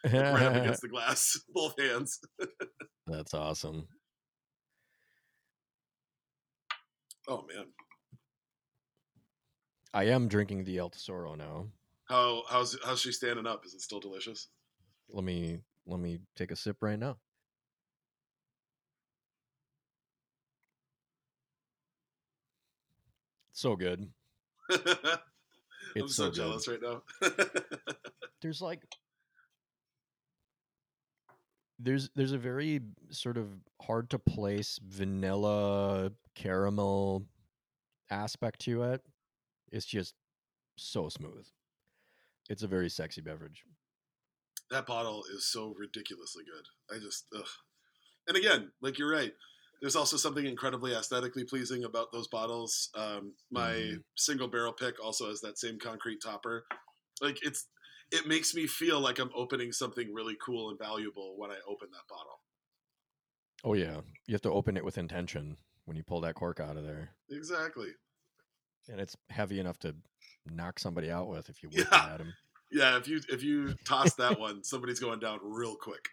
S1: right up against the glass both hands
S2: That's awesome.
S1: oh man
S2: I am drinking the El Tesoro now.
S1: How how's how's she standing up? Is it still delicious?
S2: Let me let me take a sip right now. So good.
S1: I'm so,
S2: so, good.
S1: jealous right now.
S2: There's like there's there's a very sort of hard to place vanilla caramel aspect to it. It's just so smooth. It's a very sexy beverage.
S1: that bottle is so ridiculously good. I just ugh. And again, like you're right. There's also something incredibly aesthetically pleasing about those bottles. Um, my
S2: Mhm.
S1: single barrel pick also has that same concrete topper. Like it's it makes me feel like I'm opening something really cool and valuable when I open that bottle.
S2: Oh yeah, you have to open it with intention when you pull that cork out of there,
S1: Exactly.
S2: and it's heavy enough to knock somebody out with if you whip
S1: Yeah.
S2: at them.
S1: Yeah, if you if you toss that one, somebody's going down real quick.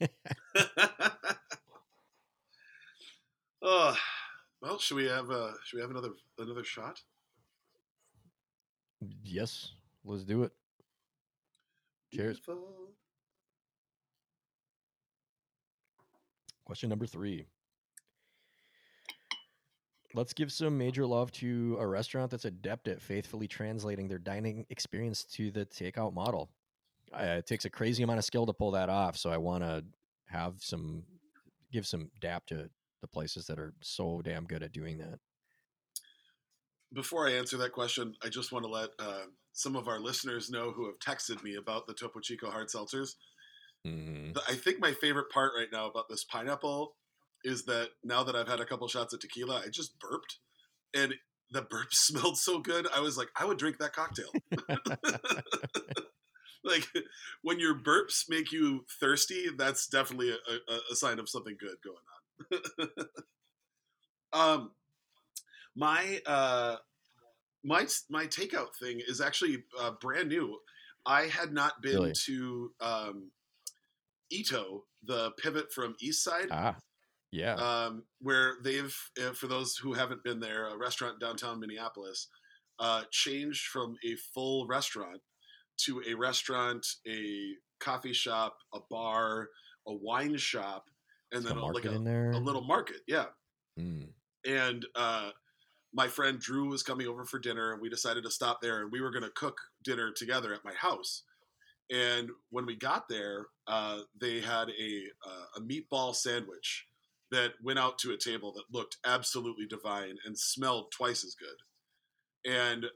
S1: oh, well, should we have uh should we have another another shot?
S2: yes, let's do it. Cheers.
S1: Beautiful.
S2: Question number three. Let's give some major love to a restaurant that's adept at faithfully translating their dining experience to the takeout model. Uh, it takes a crazy amount of skill to pull that off, so I want to have some, give some dap to the places that are so damn good at doing that.
S1: Before I answer that question, I just want to let uh, some of our listeners know who have texted me about the Topo Chico hard seltzers.
S2: Mhm.
S1: I think my favorite part right now about this pineapple is that now that I've had a couple shots of tequila, I just burped, and the burp smelled so good. I was like, I would drink that cocktail. like when your burps make you thirsty, that's definitely a, a, a sign of something good going on. um, my uh, my my takeout thing is actually uh, brand new. I had not been
S2: Really?
S1: to um, Ito, the pivot from East Side,
S2: Ah, yeah.
S1: um, where they've, uh, for those who haven't been there, a restaurant downtown Minneapolis, uh, changed from a full restaurant to a restaurant, a coffee shop, a bar, a wine shop, and then a, like a, a little market. Yeah.
S2: Mm.
S1: And uh, my friend Drew was coming over for dinner, and we decided to stop there, and we were going to cook dinner together at my house. And when we got there, uh, they had a uh, a meatball sandwich that went out to a table that looked absolutely divine and smelled twice as good. And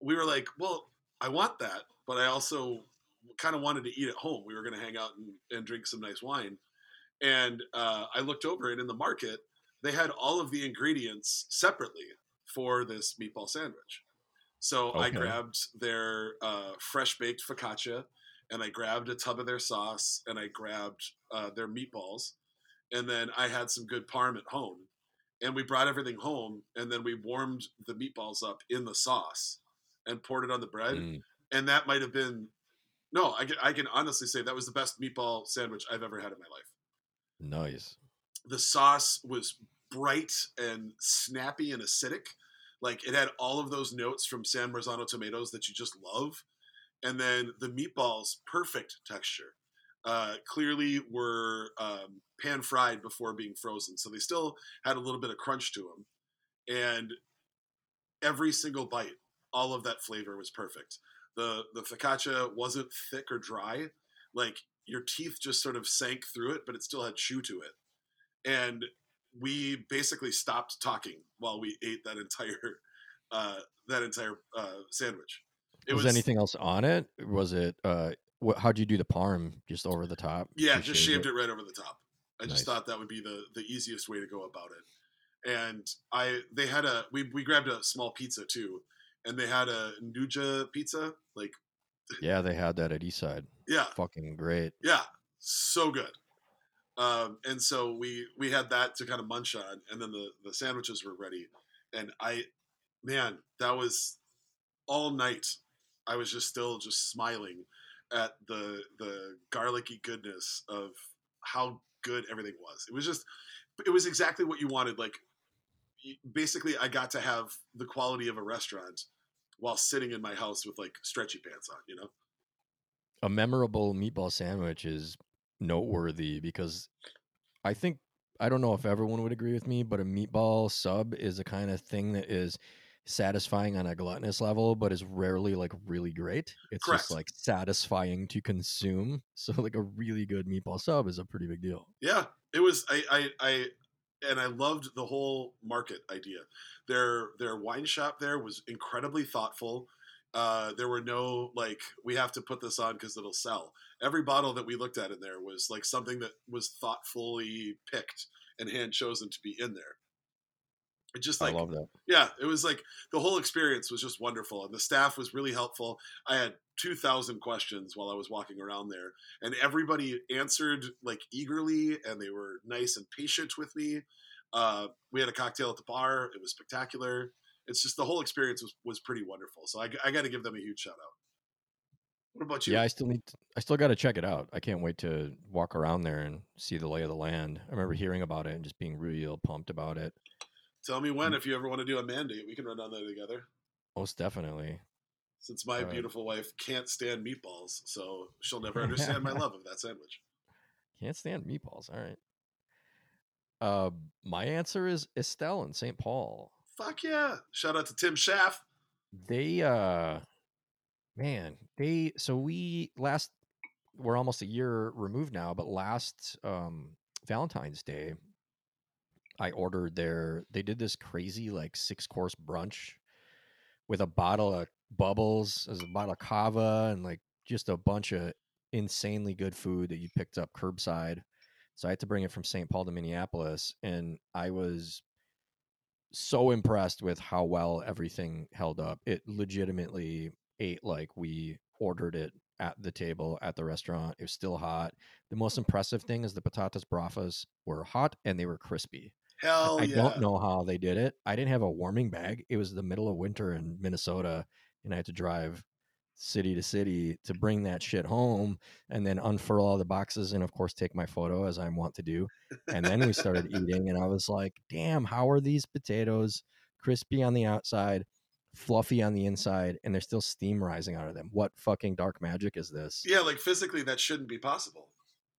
S1: we were like, "Well, I want that, but I also kind of wanted to eat at home. We were going to hang out and, and, drink some nice wine." And uh, I looked over, and in the market, they had all of the ingredients separately for this meatball sandwich. So okay. I grabbed their uh, fresh baked focaccia, and I grabbed a tub of their sauce, and I grabbed uh, their meatballs, and then I had some good parm at home, and we brought everything home, and then we warmed the meatballs up in the sauce, and poured it on the bread, mm. and that might have been, no, I can, I can honestly say that was the best meatball sandwich I've ever had in my life.
S2: Nice.
S1: The sauce was bright and snappy and acidic. Like it had all of those notes from San Marzano tomatoes that you just love. And then the meatballs, perfect texture. Uh, clearly were um, pan fried before being frozen. So they still had a little bit of crunch to them. And every single bite, all of that flavor was perfect. The, the focaccia wasn't thick or dry. Like your teeth just sort of sank through it, but it still had chew to it. And we basically stopped talking while we ate that entire uh, that entire uh, sandwich.
S2: It was, was anything else on it? Was it uh, what, how'd you do the parm? Just over the top?
S1: Yeah, just, just shaved it? it? right over the top. I nice. just thought that would be the the easiest way to go about it. And I they had a we we grabbed a small pizza too, and they had a Nduja pizza like.
S2: Yeah, they had that at Eastside.
S1: Yeah,
S2: fucking great.
S1: Yeah, so good. Um, and so we we had that to kind of munch on, and then the the sandwiches were ready, and I, man, that was all night. I was just still just smiling at the the garlicky goodness of how good everything was. It was just, it was exactly what you wanted. Like, basically, I got to have the quality of a restaurant while sitting in my house with like stretchy pants on. You know,
S2: a memorable meatball sandwich is noteworthy because I think I don't know if everyone would agree with me, but a meatball sub is a kind of thing that is satisfying on a gluttonous level, but is rarely like really great. It's Correct. just like satisfying to consume. So like a really good meatball sub is a pretty big deal.
S1: Yeah, it was. I I, I and I loved the whole market idea. Their their wine shop there was incredibly thoughtful. Uh, there were no like we have to put this on because it'll sell. Every bottle that we looked at in there was like something that was thoughtfully picked and hand chosen to be in there. It just like
S2: I love that.
S1: Yeah, it was like the whole experience was just wonderful, and the staff was really helpful. I had two thousand questions while I was walking around there, and everybody answered like eagerly, and they were nice and patient with me. Uh, we had a cocktail at the bar; it was spectacular it's just the whole experience was, was pretty wonderful. So I, I got to give them a huge shout out. What about you?
S2: Yeah, I still need. To, I still got to check it out. I can't wait to walk around there and see the lay of the land. I remember hearing about it and just being real pumped about it.
S1: Tell me when, mm. if you ever want to do a mandate, we can run down there together.
S2: Most definitely.
S1: Since my beautiful wife can't stand meatballs, so she'll never understand my love of that sandwich.
S2: Can't stand meatballs. All right. Uh, my answer is Estelle in St. Paul.
S1: Fuck yeah. Shout out to Tim Schaff.
S2: They uh man, they so we last we're almost a year removed now, but last um Valentine's Day I ordered their they did this crazy like six course brunch with a bottle of bubbles, as a bottle of cava and like just a bunch of insanely good food that you picked up curbside. So I had to bring it from St. Paul to Minneapolis and I was so impressed with how well everything held up. It legitimately ate like we ordered it at the table at the restaurant. It was still hot. The most impressive thing is the patatas bravas were hot and they were crispy.
S1: Hell
S2: I
S1: yeah.
S2: don't know how they did it. I didn't have a warming bag. It was the middle of winter in Minnesota and I had to drive city to city to bring that shit home and then unfurl all the boxes and of course take my photo as I want to do. And then we started eating and I was like, "Damn, how are these potatoes crispy on the outside, fluffy on the inside and there's still steam rising out of them? What fucking dark magic is this?"
S1: Yeah, like physically that shouldn't be possible.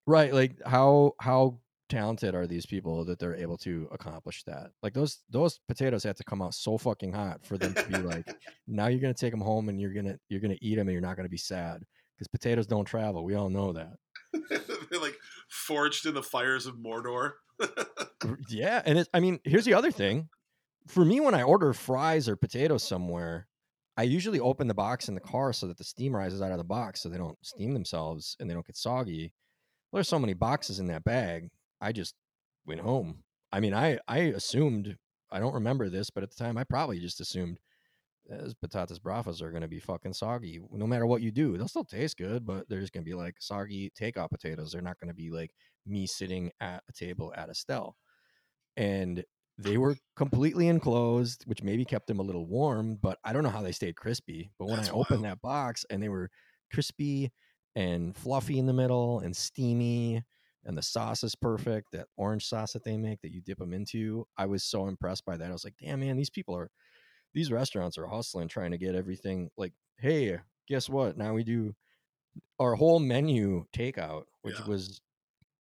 S2: Right, like how how talented are these people that they're able to accomplish that? Like those those potatoes have to come out so fucking hot for them to be like, now you're gonna take them home and you're gonna you're gonna eat them and you're not gonna be sad because potatoes don't travel. We all know that.
S1: They're like forged in the fires of Mordor.
S2: yeah, and it, I mean, here's the other thing. For me, when I order fries or potatoes somewhere, I usually open the box in the car so that the steam rises out of the box so they don't steam themselves and they don't get soggy. There's so many boxes in that bag. I just went home. I mean, I I assumed I don't remember this, but at the time I probably just assumed those patatas bravas are going to be fucking soggy no matter what you do. They'll still taste good, but they're just going to be like soggy takeout potatoes. They're not going to be like me sitting at a table at Estelle. And they were completely enclosed, which maybe kept them a little warm, but I don't know how they stayed crispy. But when That's I opened wild. that box and they were crispy and fluffy in the middle and steamy and the sauce is perfect that orange sauce that they make that you dip them into i was so impressed by that i was like damn man these people are these restaurants are hustling trying to get everything like hey guess what? Now we do our whole menu takeout which yeah. was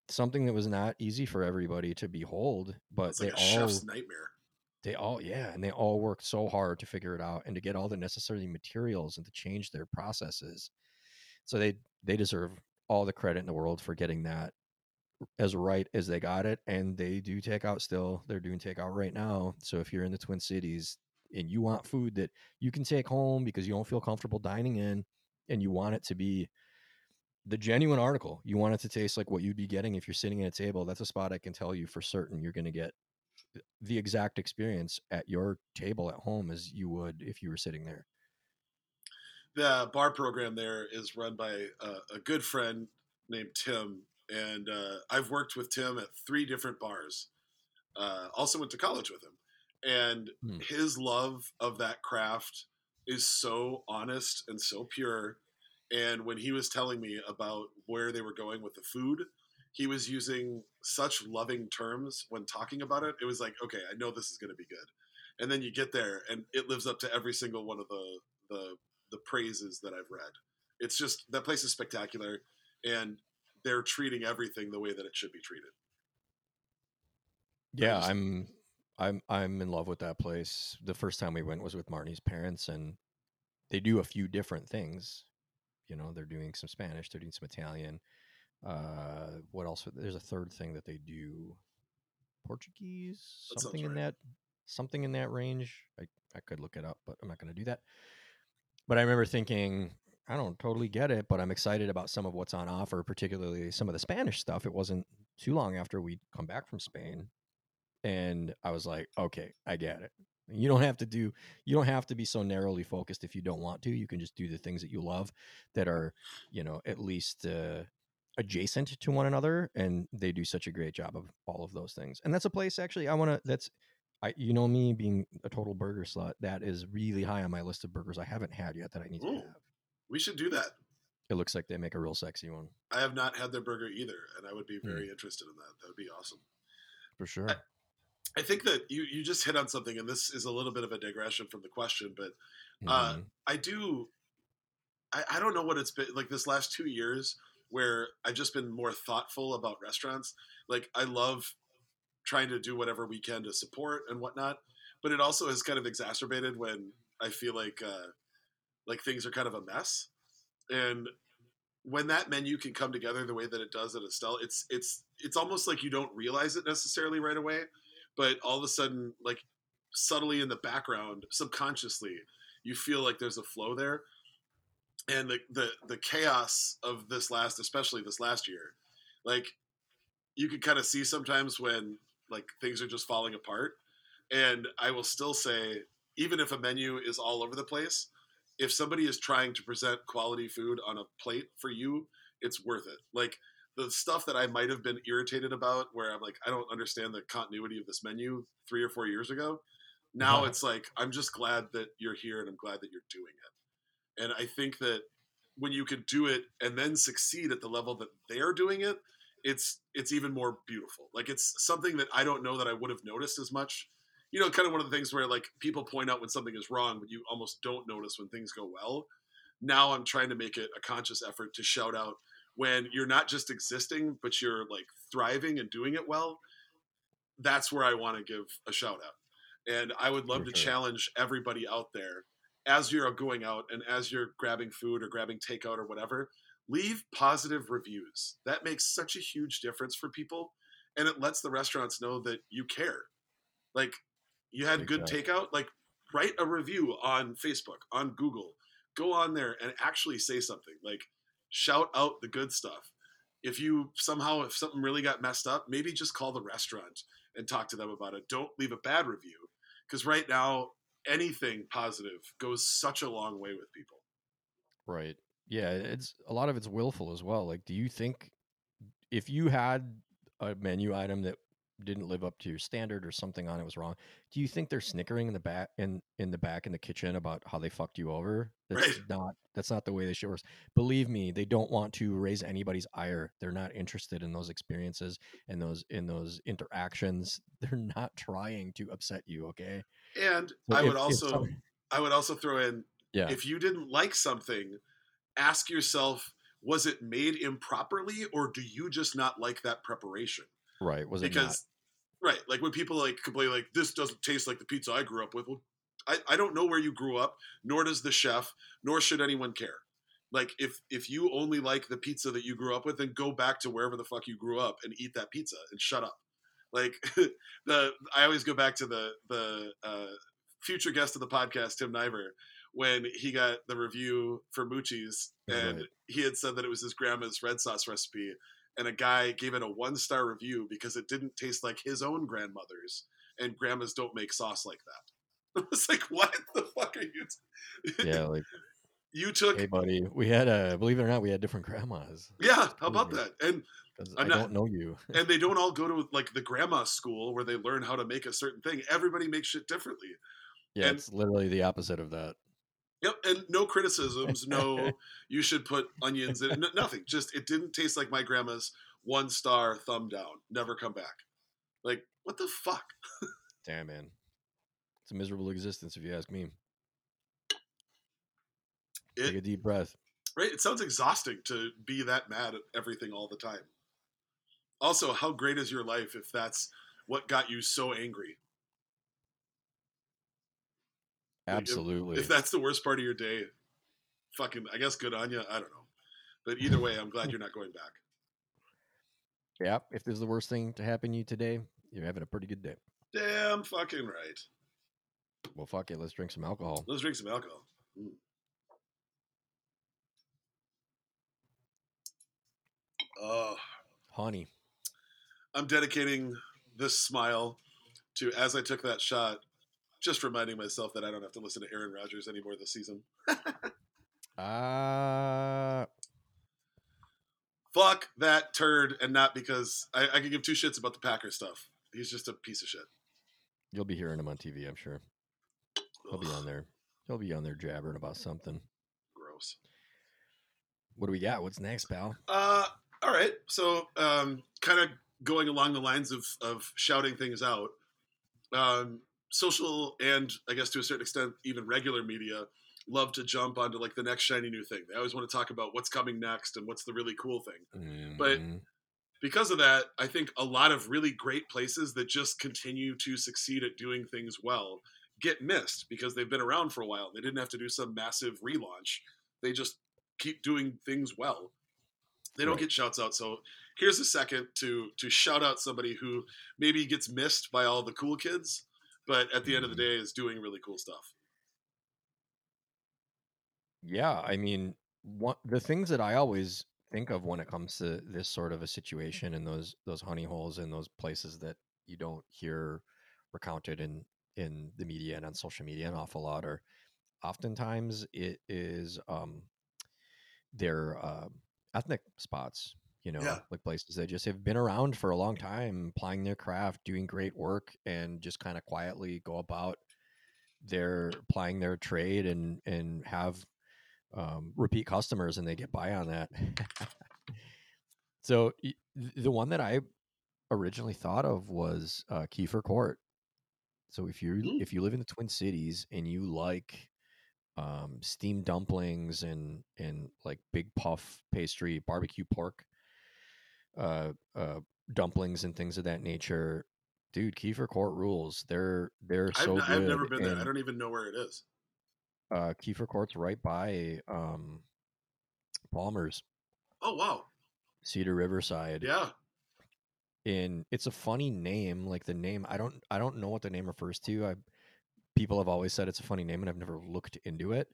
S2: something that was not easy for everybody to behold but
S1: like
S2: they all
S1: nightmare.
S2: they all yeah and they all worked so hard to figure it out and to get all the necessary materials and to change their processes. So they they deserve all the credit in the world for getting that as right as they got it and they do take out still they're doing takeout right now so if you're in the twin cities and you want food that you can take home because you don't feel comfortable dining in and you want it to be the genuine article you want it to taste like what you'd be getting if you're sitting at a table that's a spot i can tell you for certain you're going to get the exact experience at your table at home as you would if you were sitting there.
S1: The bar program there is run by a, a good friend named tim and uh, i've worked with tim at three different bars uh, also went to college with him and hmm. his love of that craft is so honest and so pure and when he was telling me about where they were going with the food he was using such loving terms when talking about it it was like okay i know this is going to be good and then you get there and it lives up to every single one of the the the praises that i've read it's just that place is spectacular and they're treating everything the way that it should be treated
S2: yeah just, i'm I'm I'm in love with that place. The first time we went was with Marnie's parents, and they do a few different things. You know, they're doing some Spanish, they're doing some Italian. Uh, what else? There's a third thing that they do. Portuguese, that something in right. that, something in that range. I I could look it up, but I'm not going to do that. But I remember thinking, I don't totally get it, but I'm excited about some of what's on offer, particularly some of the Spanish stuff. It wasn't too long after we'd come back from Spain and I was like, okay, I get it. You don't have to do you don't have to be so narrowly focused if you don't want to. You can just do the things that you love that are, you know, at least uh, adjacent to one another and they do such a great job of all of those things. And that's a place actually I want to that's I you know me being a total burger slut, that is really high on my list of burgers I haven't had yet that I need Ooh, to have.
S1: We should do that.
S2: It looks like they make a real sexy one.
S1: I have not had their burger either, and I would be very mm. interested in that. That would be awesome.
S2: For sure.
S1: I, I think that you you just hit on something, and this is a little bit of a digression from the question, but uh, mm-hmm. I do. I, I don't know what it's been like this last two years where I've just been more thoughtful about restaurants. Like I love trying to do whatever we can to support and whatnot, but it also has kind of exacerbated when I feel like uh, like things are kind of a mess, and when that menu can come together the way that it does at Estelle, it's it's it's almost like you don't realize it necessarily right away but all of a sudden, like subtly in the background, subconsciously, you feel like there's a flow there. And the, the the chaos of this last, especially this last year, like you could kind of see sometimes when like things are just falling apart. And I will still say, even if a menu is all over the place, if somebody is trying to present quality food on a plate for you, it's worth it. Like the stuff that I might have been irritated about, where I'm like, I don't understand the continuity of this menu three or four years ago. Now uh-huh. it's like, I'm just glad that you're here and I'm glad that you're doing it. And I think that when you can do it and then succeed at the level that they're doing it, it's it's even more beautiful. Like it's something that I don't know that I would have noticed as much. You know, kind of one of the things where like people point out when something is wrong, but you almost don't notice when things go well. Now I'm trying to make it a conscious effort to shout out when you're not just existing but you're like thriving and doing it well that's where i want to give a shout out and i would love to challenge everybody out there as you're going out and as you're grabbing food or grabbing takeout or whatever leave positive reviews. That makes such a huge difference for people, and it lets the restaurants know that you care. Like you had good takeout, like write a review on Facebook, on Google. Go on there and actually say something. Like shout out the good stuff. If you somehow if something really got messed up, maybe just call the restaurant and talk to them about it. Don't leave a bad review because right now anything positive goes such a long way with people.
S2: Right. Yeah, it's a lot of it's willful as well. Like, do you think if you had a menu item that didn't live up to your standard or something on it was wrong, do you think they're snickering in the back in in the back in the kitchen about how they fucked you over? That's
S1: Right.
S2: not that's not the way they should work. Believe me, they don't want to raise anybody's ire. They're not interested in those experiences and those in those interactions. They're not trying to upset you, okay?
S1: And
S2: So
S1: I
S2: if-
S1: would also I would also throw in
S2: yeah.
S1: if you didn't like something, ask yourself was it made improperly or do you just not like that preparation?
S2: right. Was it not?
S1: because right like when people like complain like this doesn't taste like the pizza i grew up with well I, I don't know where you grew up nor does the chef nor should anyone care like if if you only like the pizza that you grew up with then go back to wherever the fuck you grew up and eat that pizza and shut up like the i always go back to the the uh, future guest of the podcast Tim Niver when he got the review for Mucci's and
S2: Right.
S1: he had said that it was his grandma's red sauce recipe and a guy gave it a one star review because it didn't taste like his own grandmother's, and grandmas don't make sauce like that. I was like, what the fuck are you? T-?
S2: yeah, like
S1: you took,
S2: hey buddy, we had a believe it or not, we had different grandmas.
S1: yeah. How about that? And I'm
S2: I
S1: not-
S2: don't know you.
S1: and they don't all go to like the grandma school where they learn how to make a certain thing. Everybody makes shit differently.
S2: Yeah,
S1: And-
S2: it's literally the opposite of that.
S1: Yep, and no criticisms. No, you should put onions in. nothing. Just it didn't taste like my grandma's. One star, thumb down. Never come back. Like what the fuck?
S2: Damn man. It's a miserable existence if you ask me. Take a deep breath.
S1: Right? It sounds exhausting to be that mad at everything all the time. Also, how great is your life if that's what got you so angry? Like, if-
S2: Absolutely.
S1: If that's the worst part of your day, fucking, I guess good on you. I don't know. But either way, I'm glad you're not going back.
S2: yeah, if this is the worst thing to happen to you today, you're having a pretty good day.
S1: Damn fucking right.
S2: Well, fuck it. Let's drink some alcohol.
S1: Let's drink some alcohol. Mm. Oh,
S2: Honey.
S1: I'm dedicating this smile to as I took that shot, just reminding myself that I don't have to listen to Aaron Rodgers anymore this season.
S2: Uh
S1: Fuck that turd, and not because I, I could give two shits about the Packer stuff. He's just a piece of shit.
S2: you'll be hearing him on TV, I'm sure. He'll be on there. He'll be on there jabbering about something.
S1: Gross.
S2: What do we got? What's next, pal?
S1: Uh, all right. So, um, kind of going along the lines of of shouting things out, um, social and I guess to a certain extent even regular media love to jump onto like the next shiny new thing. They always want to talk about what's coming next and what's the really cool thing. But-
S2: Mhm.
S1: Because of that, I think a lot of really great places that just continue to succeed at doing things well get missed because they've been around for a while. They didn't have to do some massive relaunch. They just keep doing things well. They don't
S2: Right.
S1: get shouts out. So here's a second to to shout out somebody who maybe gets missed by all the cool kids, but at the end of the day is doing really cool stuff.
S2: Yeah, I mean, one the things that I always think of when it comes to this sort of a situation and those those honey holes and those places that you don't hear recounted in in the media and on social media an awful lot or oftentimes it is um their uh, ethnic spots you know
S1: Yeah.
S2: like places that just have been around for a long time plying their craft doing great work and just kind of quietly go about their plying their trade and and have um, repeat customers and they get by on that. so the one that I originally thought of was uh, Keefer Court. So if you
S1: Mm.
S2: if you live in the Twin Cities and you like um, steamed dumplings and and like big puff pastry, barbecue pork, uh, uh, dumplings and things of that nature, dude, Keefer Court rules. They're they're
S1: I've,
S2: so
S1: n-
S2: good.
S1: I've never been there. I don't even know where it is.
S2: uh, Keefer Court's right by um, Palmer's.
S1: Oh wow.
S2: Cedar Riverside.
S1: Yeah.
S2: And it's a funny name. Like the name, I don't I don't know what the name refers to. I people have always said it's a funny name and I've never looked into it.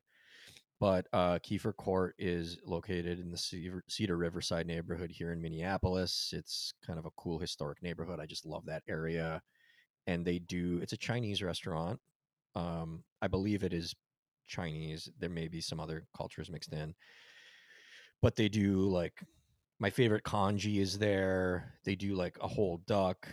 S2: But uh, Keefer Court is located in the Cedar, Riverside neighborhood here in Minneapolis. It's kind of a cool historic neighborhood. I just love that area. And they do, it's a Chinese restaurant. Um, I believe it is Chinese. There may be some other cultures mixed in. But they do like, my favorite congee is there. They do like a whole duck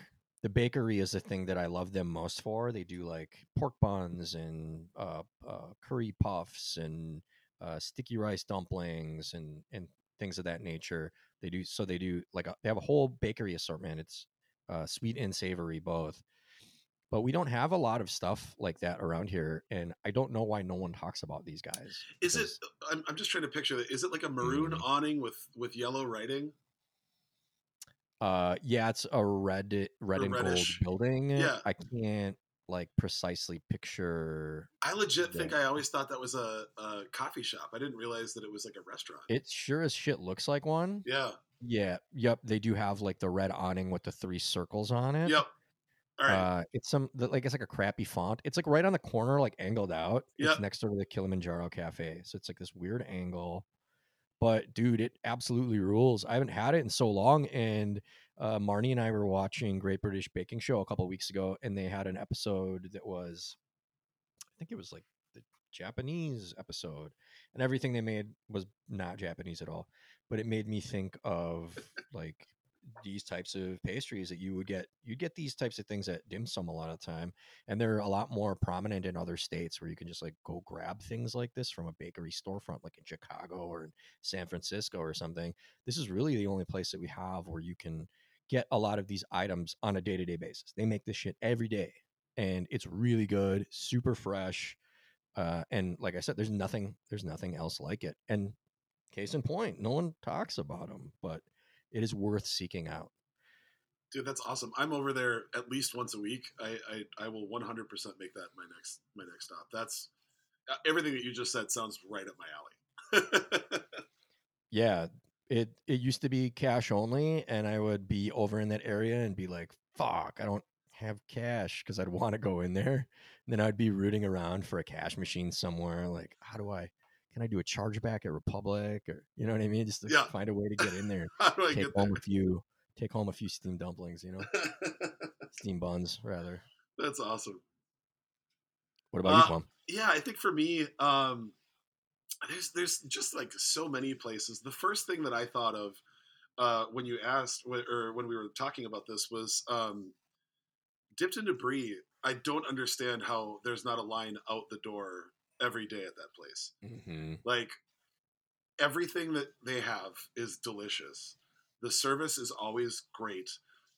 S2: the bakery is the thing that I love them most for. They do like pork buns and uh, uh, curry puffs and uh, sticky rice dumplings and and things of that nature. They do so they do like a, they have a whole bakery assortment. It's uh, sweet and savory both. But we don't have a lot of stuff like that around here, and I don't know why no one talks about these guys.
S1: Is it? I'm, I'm just trying to picture it. Is it like a maroon mm. awning with with yellow writing?
S2: Uh, yeah, it's a red, red and reddish. gold building.
S1: Yeah,
S2: I can't like precisely picture.
S1: I legit the, think I always thought that was a, a coffee shop. I didn't realize that it was like a restaurant.
S2: It sure as shit looks like one.
S1: Yeah.
S2: Yeah. Yep. They do have like the red awning with the three circles on it.
S1: Yep.
S2: All right. Uh, it's some like it's like a crappy font. It's like right on the corner, like angled out.
S1: Yep.
S2: It's next door to the Kilimanjaro Cafe. So it's like this weird angle. But dude, it absolutely rules. I haven't had it in so long, and uh, Marnie and I were watching Great British Baking Show a couple weeks ago, and they had an episode that was, I think it was like the Japanese episode, and everything they made was not Japanese at all. But it made me think of like these types of pastries that you would get you'd get these types of things at dim sum a lot of time and they're a lot more prominent in other states where you can just like go grab things like this from a bakery storefront like in chicago or in san francisco or something this is really the only place that we have where you can get a lot of these items on a day-to-day basis they make this shit every day and it's really good super fresh uh, and like i said there's nothing there's nothing else like it and case in point no one talks about them but it is worth seeking out.
S1: Dude, that's awesome. I'm over there at least once a week. I I, I will 100% make that my next my next stop. That's uh, everything that you just said sounds right up my alley.
S2: yeah, it it used to be cash only, and I would be over in that area and be like, "Fuck, I don't have cash," because I'd want to go in there. And then I'd be rooting around for a cash machine somewhere. Like, how do I can I do a chargeback at Republic or you know what I mean? Just to yeah. find a way to get in there. take home there? a few take home a few steam dumplings, you know. steam buns rather.
S1: That's awesome.
S2: What about uh, you, Plum?
S1: Yeah, I think for me, um, there's there's just like so many places. The first thing that I thought of uh, when you asked or when we were talking about this was um, dipped in debris. I don't understand how there's not a line out the door every day at that place.
S2: Mm-hmm.
S1: Like everything that they have is delicious. The service is always great.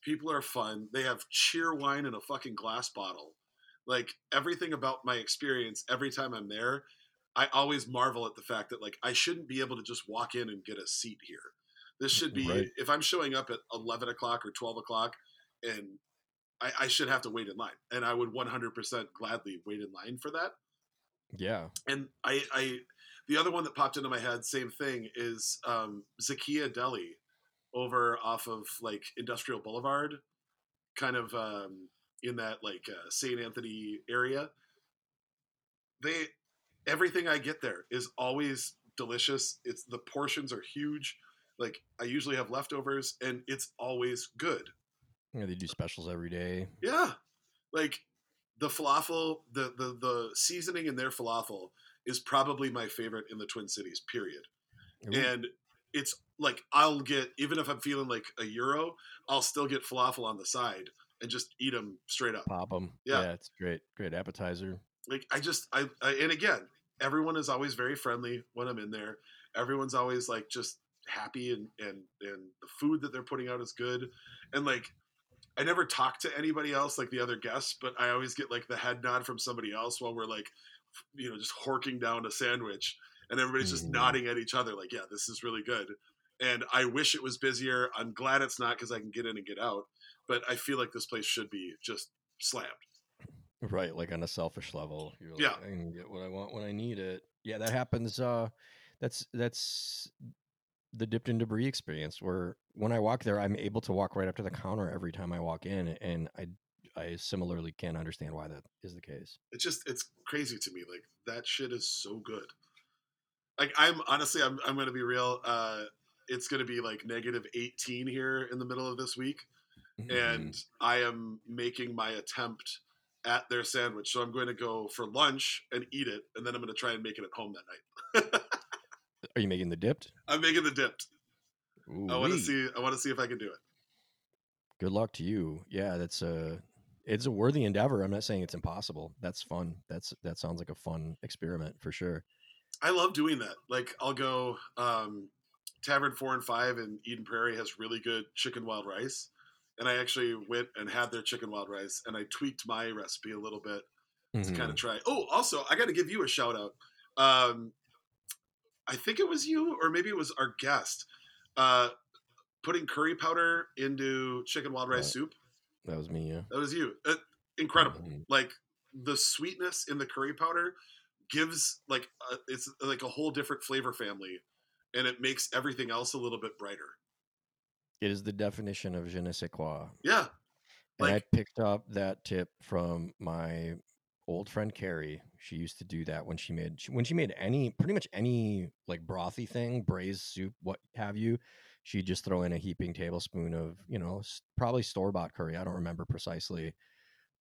S1: People are fun. They have Cheerwine in a fucking glass bottle. Like everything about my experience every time I'm there, I always marvel at the fact that like I shouldn't be able to just walk in and get a seat here. This should be right. if I'm showing up at 11 o'clock or 12 o'clock and I, I, should have to wait in line. And I would 100% gladly wait in line for that.
S2: Yeah.
S1: And I, I, the other one that popped into my head, same thing, is um, Zakia Deli over off of like Industrial Boulevard, kind of um, in that like uh, St. Anthony area. They, everything I get there is always delicious. It's the portions are huge. Like I usually have leftovers, and it's always good.
S2: Yeah, they do specials every day.
S1: Yeah, like the falafel, the the the seasoning in their falafel is probably my favorite in the Twin Cities. Period. Ooh. And it's like I'll get even if I'm feeling like a gyro, I'll still get falafel on the side and just eat them straight up.
S2: Pop them. Yeah, yeah it's great. Great appetizer.
S1: Like I just I, I and again, everyone is always very friendly when I'm in there. Everyone's always like just happy and and and the food that they're putting out is good and like I never talk to anybody else like the other guests, but I always get like the head nod from somebody else while we're like, you know, just horking down a sandwich, and everybody's just mm-hmm. nodding at each other like, yeah, this is really good. And I wish it was busier. I'm glad it's not because I can get in and get out. But I feel like this place should be just slammed.
S2: Right, like on a selfish level.
S1: You're yeah,
S2: I can get what I want when I need it. Yeah, that happens. Uh, that's that's the dipped in debris experience where when I walk there, I'm able to walk right up to the counter every time I walk in, and I I similarly can't understand why that is the case.
S1: It's just it's crazy to me. Like that shit is so good. Like I'm honestly, I'm I'm gonna be real. Uh, it's gonna be like negative 18 here in the middle of this week,
S2: Mhm.
S1: and I am making my attempt at their sandwich. So I'm going to go for lunch and eat it, and then I'm going to try and make it at home that night.
S2: are you making the dipped?
S1: I'm making the dipped. I want to see. I want to see if I can do it.
S2: Good luck to you. Yeah, that's a it's a worthy endeavor. I'm not saying it's impossible. That's fun. That's that sounds like a fun experiment for sure.
S1: I love doing that. Like I'll go um, Tavern Four and Five in Eden Prairie has really good chicken wild rice, and I actually went and had their chicken wild rice, and I tweaked my recipe a little bit to
S2: Mhm.
S1: kind of try. Oh, also I got to give you a shout out. Um, I think it was you, or maybe it was our guest, uh, putting curry powder into chicken wild rice soup.
S2: That was me. Yeah.
S1: That was you. Uh, incredible.
S2: Mhm.
S1: Like the sweetness in the curry powder gives like a, it's like a whole different flavor family, and it makes everything else a little bit brighter.
S2: It is the definition of je ne sais quoi.
S1: Yeah,
S2: And I picked up that tip from my old friend Carrie. She used to do that when she made when she made any pretty much any like brothy thing, braised soup, what have you. She'd just throw in a heaping tablespoon of you know probably store bought curry. I don't remember precisely,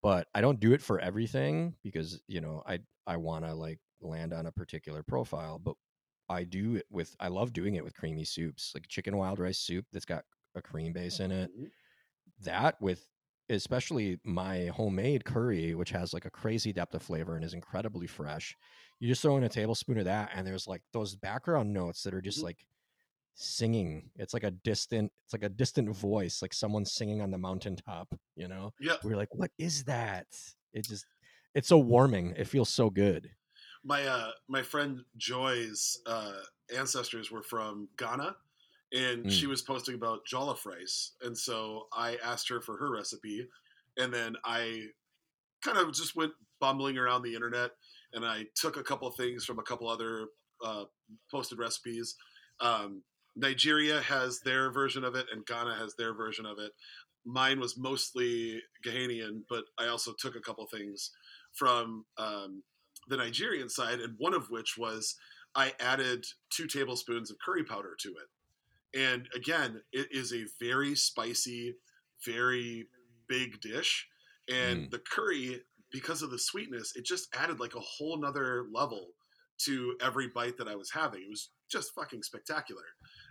S2: but I don't do it for everything because you know I I want to like land on a particular profile, but I do it with I love doing it with creamy soups like chicken wild rice soup that's got a cream base in it
S1: Mhm.
S2: that with especially my homemade curry which has like a crazy depth of flavor and is incredibly fresh you just throw in a tablespoon of that and there's like those background notes that are just
S1: Mhm.
S2: like singing it's like a distant it's like a distant voice like someone singing on the mountaintop you know
S1: yeah.
S2: we're like what is that it just it's so warming it feels so good
S1: My uh, my friend Joy's uh, ancestors were from Ghana, and she
S2: Mm.
S1: was posting about jollof rice, and so I asked her for her recipe, and then I kind of just went bumbling around the internet, and I took a couple of things from a couple other uh, posted recipes. Um, Nigeria has their version of it, and Ghana has their version of it. Mine was mostly Ghanaian, but I also took a couple things from um, the Nigerian side, and one of which was I added two tablespoons of curry powder to it. And again, it is a very spicy, very big dish. And
S2: Mm.
S1: the curry, because of the sweetness, it just added like a whole nother level to every bite that I was having. It was just fucking spectacular.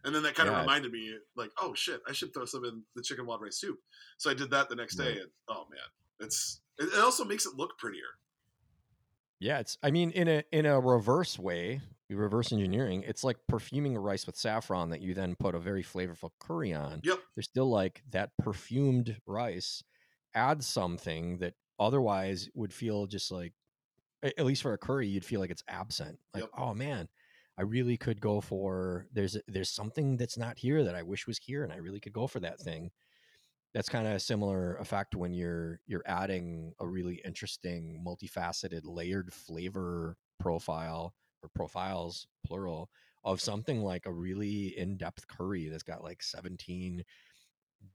S1: And then that kind of reminded me, like, oh shit, I should throw some in the chicken wild rice soup. So I did that the next day,
S2: Right.
S1: and oh man, it's it it also makes it look prettier.
S2: Yeah, it's I mean in a in a reverse way, reverse engineering, it's like perfuming rice with saffron that you then put a very flavorful curry on.
S1: Yep.
S2: There's still like that perfumed rice adds something that otherwise would feel just like at least for a curry you'd feel like it's absent. Like,
S1: Yep.
S2: oh man, I really could go for there's there's something that's not here that I wish was here and I really could go for that thing that's kind of a similar effect when you're you're adding a really interesting multifaceted layered flavor profile or profiles plural of something like a really in-depth curry that's got like 17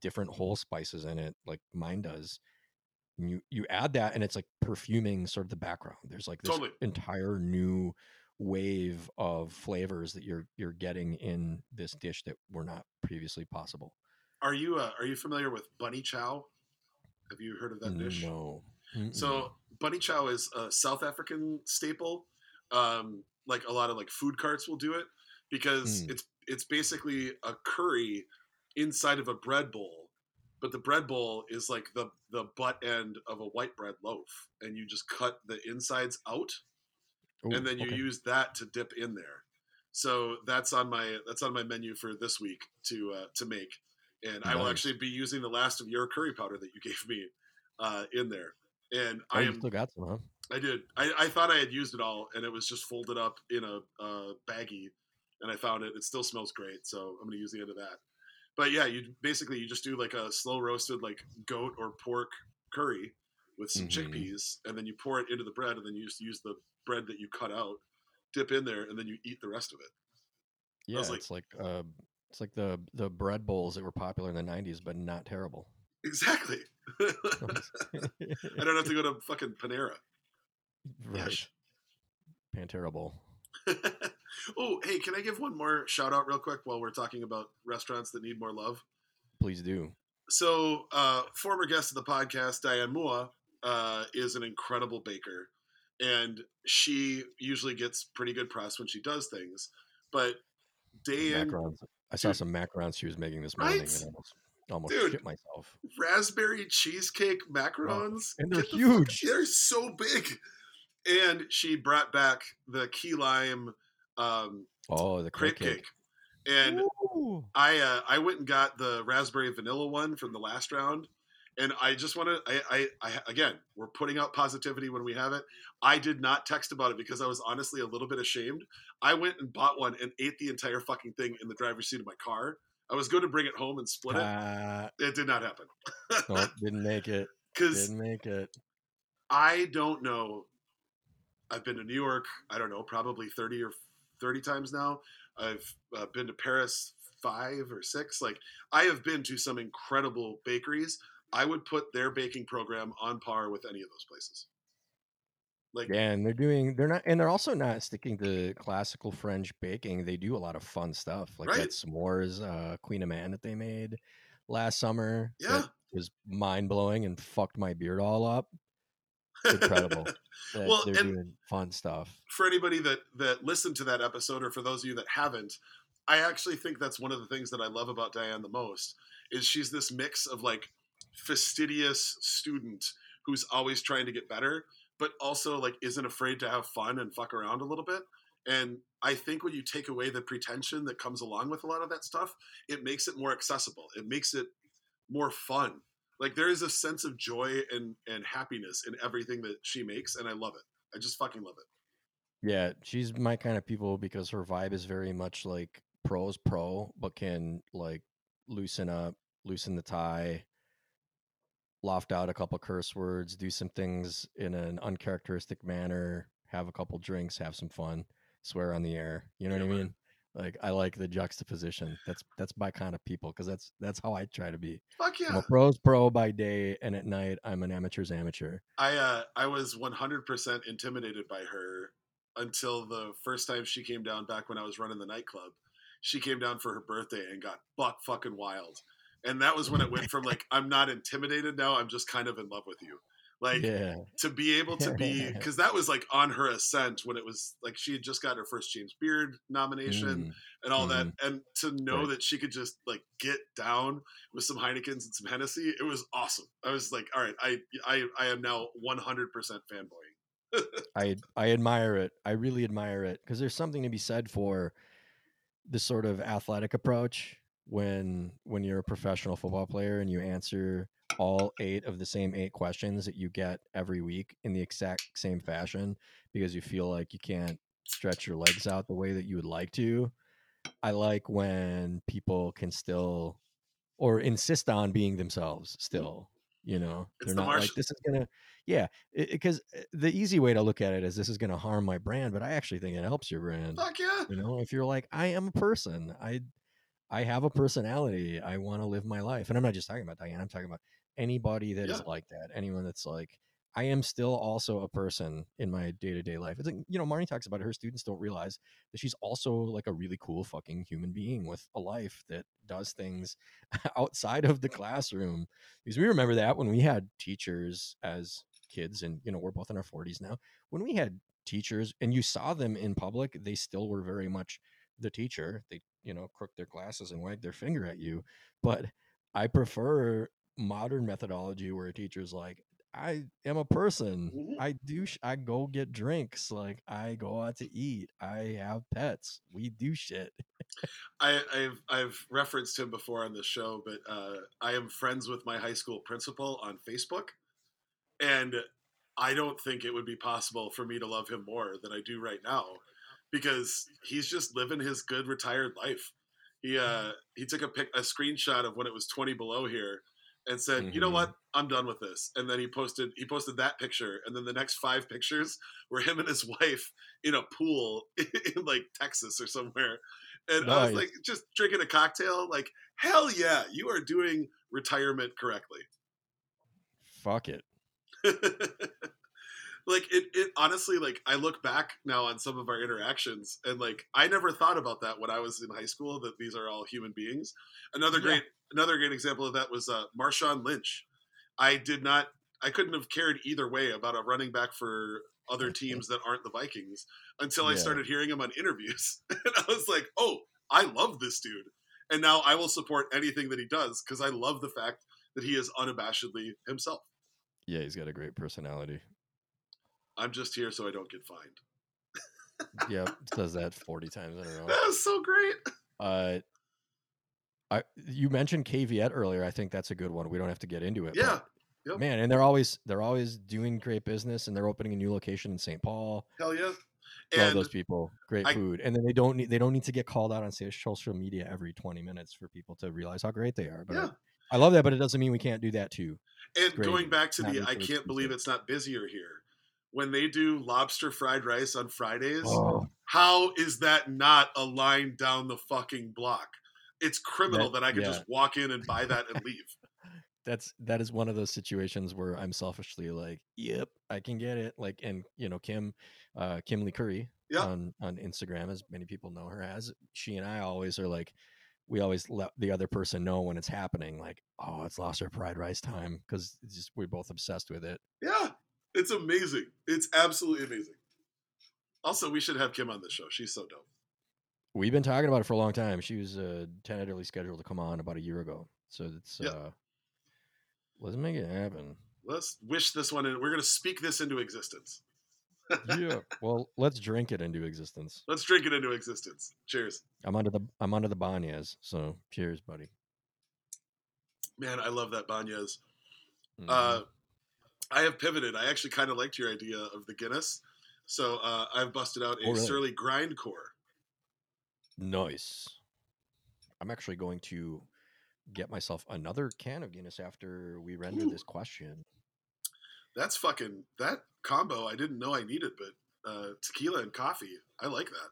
S2: different whole spices in it like mine does and you you add that and it's like perfuming sort of the background there's like this
S1: Totally.
S2: entire new wave of flavors that you're you're getting in this dish that were not previously possible
S1: Are you uh, are you familiar with bunny chow? Have you heard of that dish?
S2: No. Mm-mm.
S1: So bunny chow is a South African staple. Um, like a lot of like food carts will do it because
S2: Mm.
S1: it's it's basically a curry inside of a bread bowl, but the bread bowl is like the the butt end of a white bread loaf, and you just cut the insides out,
S2: Ooh,
S1: and then you
S2: okay.
S1: use that to dip in there. So that's on my that's on my menu for this week to uh, to make, and I will actually be using the last of your curry powder that you gave me uh, in there. And
S2: Oh,
S1: I am
S2: still got some, huh?
S1: I did. I, I thought I had used it all, and it was just folded up in a uh, baggie, and I found it. It still smells great, so I'm going to use the end of that. But yeah, you basically you just do like a slow roasted like goat or pork curry with some
S2: Mhm.
S1: chickpeas, and then you pour it into the bread, and then you just use the bread that you cut out, dip in there, and then you eat the rest of it.
S2: Yeah,
S1: like-
S2: it's like uh, It's like the the bread bowls that were popular in the '90s, but not terrible.
S1: Exactly. I don't have to go to fucking Panera.
S2: Right.
S1: Yes.
S2: Pantera Bowl.
S1: oh, hey, can I give one more shout out real quick while we're talking about restaurants that need more love?
S2: Please do.
S1: So, uh, former guest of the podcast, Diane Moua, uh, is an incredible baker, and she usually gets pretty good press when she does things. But Diane.
S2: I saw
S1: Dude.
S2: some macarons she was making this morning
S1: Right?
S2: and almost, almost
S1: Dude.
S2: shit myself.
S1: raspberry cheesecake macarons,
S2: and they're
S1: the fuck-
S2: huge.
S1: they're so big. And she brought back the key lime um,
S2: Oh, the
S1: crepe
S2: crepe
S1: cake. And
S2: Ooh.
S1: I uh, I went and got the raspberry vanilla one from the last round, and I just want to I, I I again we're putting out positivity when we have it. I did not text about it because I was honestly a little bit ashamed. I went and bought one and ate the entire fucking thing in the driver's seat of my car. I was going to bring it home and split it.
S2: Ah,
S1: It did not happen
S2: nope, didn't make it.
S1: because
S2: Didn't make it.
S1: I don't know. I've been to New York. I don't know, probably thirty or thirty times now. I've uh, been to Paris five or six. Like I have been to some incredible bakeries. I would put their baking program on par with any of those places. Like
S2: Yeah, and they're doing they're not and they're also not sticking to classical French baking. They do a lot of fun stuff. Like
S1: Right.
S2: that s'mores uh kouign-amann that they made last summer.
S1: Yeah.
S2: That was mind blowing and fucked my beard all up. Incredible.
S1: Well,
S2: they're
S1: and-
S2: doing fun stuff.
S1: for anybody that that listened to that episode, or for those of you that haven't, I actually think that's one of the things that I love about Diane the most is she's this mix of like fastidious student who's always trying to get better, but also like isn't afraid to have fun and fuck around a little bit. And I think when you take away the pretension that comes along with a lot of that stuff, it makes it more accessible. It makes it more fun. Like there is a sense of joy and and happiness in everything that she makes, and I love it. I just fucking love it.
S2: Yeah, she's my kind of people because her vibe is very much like pros pro, but can like loosen up, loosen the tie, loft out a couple curse words, do some things in an uncharacteristic manner, have a couple drinks, have some fun, swear on the air. You know
S1: Yeah,
S2: what I mean? Like I like the juxtaposition. That's that's my kind of people because that's that's how I try to be.
S1: Fuck
S2: I'm
S1: yeah.
S2: a pros pro by day, and at night I'm an amateur's amateur.
S1: I uh, I was 100% intimidated by her until the first time she came down back when I was running the nightclub. She came down for her birthday and got buck fucking wild. And that was when it went from like I'm not intimidated now, I'm just kind of in love with you. Like
S2: yeah,
S1: to be able to be cuz that was like on her ascent when it was like she had just got her first James Beard nomination
S2: Mm.
S1: and all that and to know
S2: Right.
S1: that she could just like get down with some Heinekens and some Hennessy it was awesome. I was like all right, I I I am now 100% fanboying.
S2: I I admire it. I really admire it because there's something to be said for this sort of athletic approach when when you're a professional football player and you answer all eight of the same eight questions that you get every week in the exact same fashion because you feel like you can't stretch your legs out the way that you would like to. I like when people can still or insist on being themselves mm. still, you know.
S1: It's
S2: They're
S1: the
S2: not
S1: marsh-
S2: like this is going to yeah, because uh, the easy way to look at it is this is going to harm my brand, but I actually think it helps your brand.
S1: Fuck yeah.
S2: You know, if you're like, I am a person, I, I have a personality, I want to live my life, and I'm not just talking about Diane. I'm talking about anybody that is
S1: Yeah.
S2: like that. Anyone that's like, I am still also a person in my day to day life. It's like you know, Marnie talks about it, her students don't realize that she's also like a really cool fucking human being with a life that does things outside of the classroom. Because we remember that when we had teachers as kids, and you know, we're both in our 40s now. When we had teachers and you saw them in public, they still were very much the teacher. They, you know, crook their glasses and wag their finger at you. But I prefer modern methodology where a teacher's like, I am a person.
S1: Mhm.
S2: I do. Sh- I go get drinks. Like I go out to eat. I have pets. We do shit.
S1: I, I've I've referenced him before on the show, but uh, I am friends with my high school principal on Facebook, and I don't think it would be possible for me to love him more than I do right now, because he's just living his good retired life. He uh, he took a pic a screenshot of when it was twenty below here, and said, "You know
S2: Mhm.
S1: what? I'm done with this." And then he posted he posted that picture, and then the next five pictures were him and his wife in a pool in like Texas or somewhere. And I was like, just drinking a cocktail, like, hell yeah, you are doing retirement correctly.
S2: Fuck it.
S1: like it, it honestly like i look back now on some of our interactions and like i never thought about that when i was in high school that these are all human beings. Another
S2: Yeah.
S1: great another great example of that was uh marshawn lynch. I did not i couldn't have cared either way about a running back for other teams that aren't the vikings until i started hearing him on interviews. And i was like oh i love this dude. And now i will support anything that he does because i love the fact that he is unabashedly himself.
S2: Yeah, he's got a great personality.
S1: I'm just here so i don't get fined
S2: yep, says that forty times in a row.
S1: That was so great.
S2: Uh, I you mentioned Caveat earlier. I think that's a good one. We don't have to get into it.
S1: Yeah. Yep.
S2: man, and they're always they're always doing great business, and they're opening a new location in St. Paul.
S1: Hell yeah.
S2: Love those people. Great
S1: I-
S2: food, and then they don't need they don't need to get called out on social media every twenty minutes for people to realize how great they are. But I-
S1: yeah.
S2: I, love that, but it doesn't mean we can't do that too.
S1: And
S2: great.
S1: going back to
S2: Not
S1: the I can't believe it's not busier here. When they do lobster fried rice on Fridays,
S2: Oh,
S1: how is that not a line down the fucking block? It's criminal that,
S2: That-
S1: I could
S2: yeah.
S1: just walk in and buy that and leave.
S2: that's that is one of those situations where I'm selfishly like, yep, I can get it. Like, and you know, Kim, uh, Kim Lee Curry
S1: Yeah.
S2: on on Instagram, as many people know her as. She and I always are like, we always let the other person know when it's happening. Like, oh, it's lost our pride rice time because just we're both obsessed with it.
S1: Yeah. It's amazing. It's absolutely amazing. Also, we should have Kim on the show. She's so dope.
S2: We've been talking about it for a long time. She was uh, tentatively scheduled to come on about a year ago, so it's
S1: Yeah.
S2: uh, let's make it happen.
S1: Let's wish this one in. We're going to speak this into existence.
S2: yeah. Well, let's drink it into existence.
S1: Let's drink it into existence. Cheers.
S2: I'm under the I'm under the Banhez, so cheers, buddy.
S1: Man, I love that Banhez.
S2: Mhm.
S1: Uh, I have pivoted. I actually kind of liked your idea of the Guinness. So uh, I've busted out a
S2: Oh, really?
S1: Surly Grindcore.
S2: nice. I'm actually going to get myself another can of Guinness after we render
S1: Ooh.
S2: this question.
S1: That's fucking, that combo I didn't know I needed, but uh, tequila and coffee, I like that.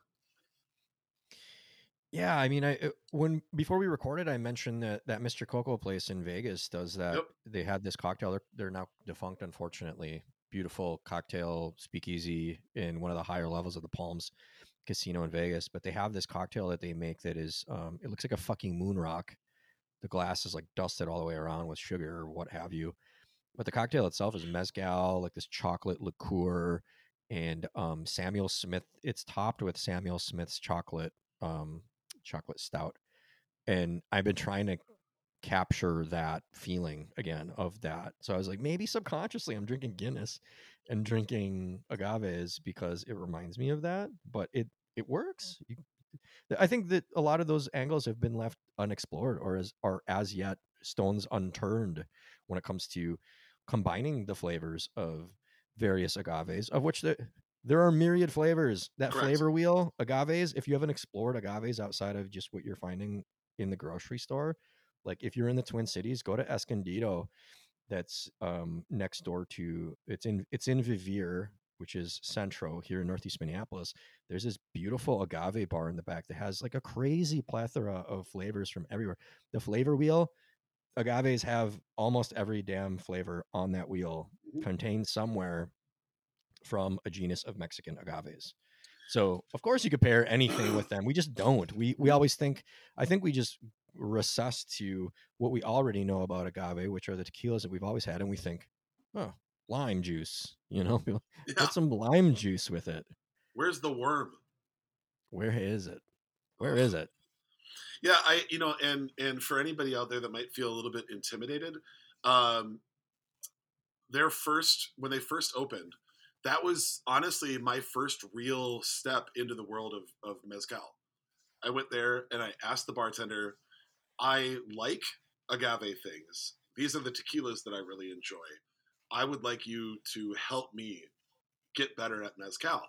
S2: Yeah, I mean, I uh, when before we recorded, I mentioned that that Mr. Coco place in Vegas does that.
S1: Yep.
S2: They had this cocktail. They're, they're now defunct, unfortunately. Beautiful cocktail speakeasy in one of the higher levels of the Palms Casino in Vegas. But they have this cocktail that they make that is, um, it looks like a fucking moon rock. The glass is like dusted all the way around with sugar or what have you. But the cocktail itself is mezcal, like this chocolate liqueur, and um, Samuel Smith. It's topped with Samuel Smith's chocolate um, chocolate stout. And I've been mm-hmm. trying to capture that feeling again of that. So I was like, maybe subconsciously I'm drinking Guinness and drinking agaves because it reminds me of that. But it it mm. works. You, I think that a lot of those angles have been left unexplored or as are as yet stones unturned when it comes to combining the flavors of various agaves, of which there there are myriad flavors. That
S1: Correct.
S2: flavor wheel agaves, if you haven't explored agaves outside of just what you're finding in the grocery store, like if you're in the Twin Cities, go to Escondido. That's um, next door to it's in it's in Vivir, which is Centro here in Northeast Minneapolis. There's this beautiful agave bar in the back that has like a crazy plethora of flavors from everywhere. The flavor wheel, agaves have almost every damn flavor on that wheel
S1: Mhm.
S2: contained somewhere from a genus of Mexican agaves. So of course you could pair anything with them. We just don't. We we always think I think we just recess to what we already know about agave, which are the tequilas that we've always had, and we think, oh, lime juice, you know,
S1: Yeah.
S2: put some lime juice with it.
S1: Where's the worm?
S2: Where is it? Where is it?
S1: Yeah, I you know, and and for anybody out there that might feel a little bit intimidated, um, their first when they first opened, that was honestly my first real step into the world of of mezcal. I went there and I asked the bartender, I like agave things. These are the tequilas that I really enjoy. I would like you to help me get better at mezcal.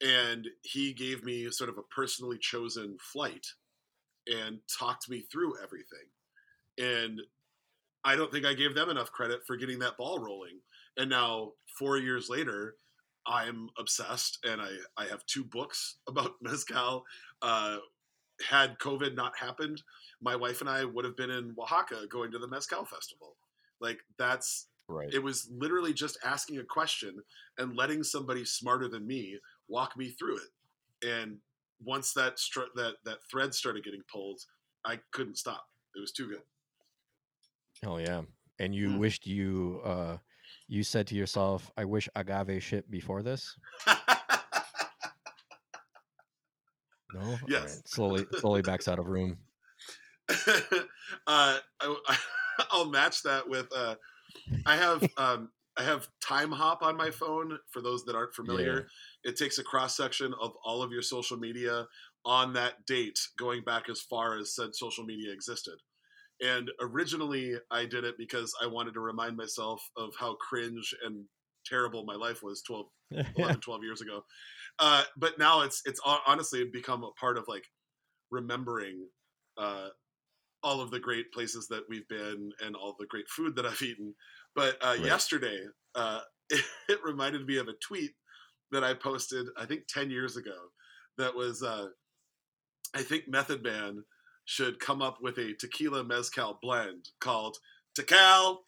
S1: And he gave me sort of a personally chosen flight and talked me through everything. And I don't think I gave them enough credit for getting that ball rolling. And now, four years later, I'm obsessed, and I I have two books about mezcal. Uh, had COVID not happened, my wife and I would have been in Oaxaca going to the mezcal festival. Like that's
S2: Right.
S1: it was literally just asking a question and letting somebody smarter than me walk me through it. And once that str- that that thread started getting pulled, I couldn't stop. It was too good.
S2: Oh yeah. And you
S1: Mm.
S2: wished you uh you said to yourself, I wish agave shit before this? No?
S1: Yes.
S2: right. Slowly slowly backs out of room.
S1: uh, I, I'll match that with uh, I have um, I have Timehop on my phone. For those that aren't familiar, it takes a cross section of all of your social media on that date, going back as far as said social media existed. And originally, I did it because I wanted to remind myself of how cringe and terrible my life was 12, 11, 12 years ago. Uh, but now it's it's honestly become a part of like remembering uh, all of the great places that we've been and all the great food that I've eaten. But uh,
S2: Right.
S1: yesterday, uh, it, it reminded me of a tweet that I posted, I think 10 years ago, that was, uh, I think Method Man should come up with a tequila mezcal blend called Tecal.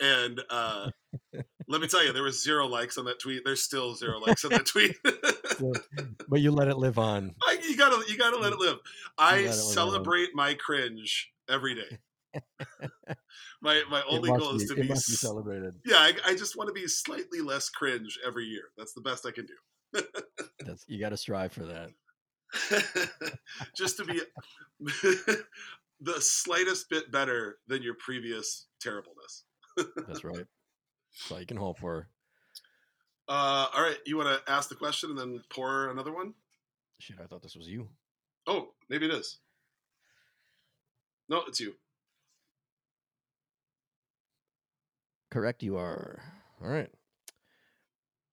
S1: And uh, let me tell you, there was zero likes on that tweet. There's still zero likes on that tweet.
S2: but you let it live on.
S1: I, you gotta you gotta let it live. I
S2: live
S1: celebrate my cringe every day. my my only goal is to be,
S2: be celebrated.
S1: yeah. I, I just want to be slightly less cringe every year. That's the best I can do.
S2: That's you gotta strive for that.
S1: just to be the slightest bit better than your previous terribleness.
S2: That's right. That's all you can hope for.
S1: Uh, all right, you want to ask the question and then pour another one?
S2: Shit, I thought this was you.
S1: Oh, maybe it is. No, it's you.
S2: Correct, you are. All right.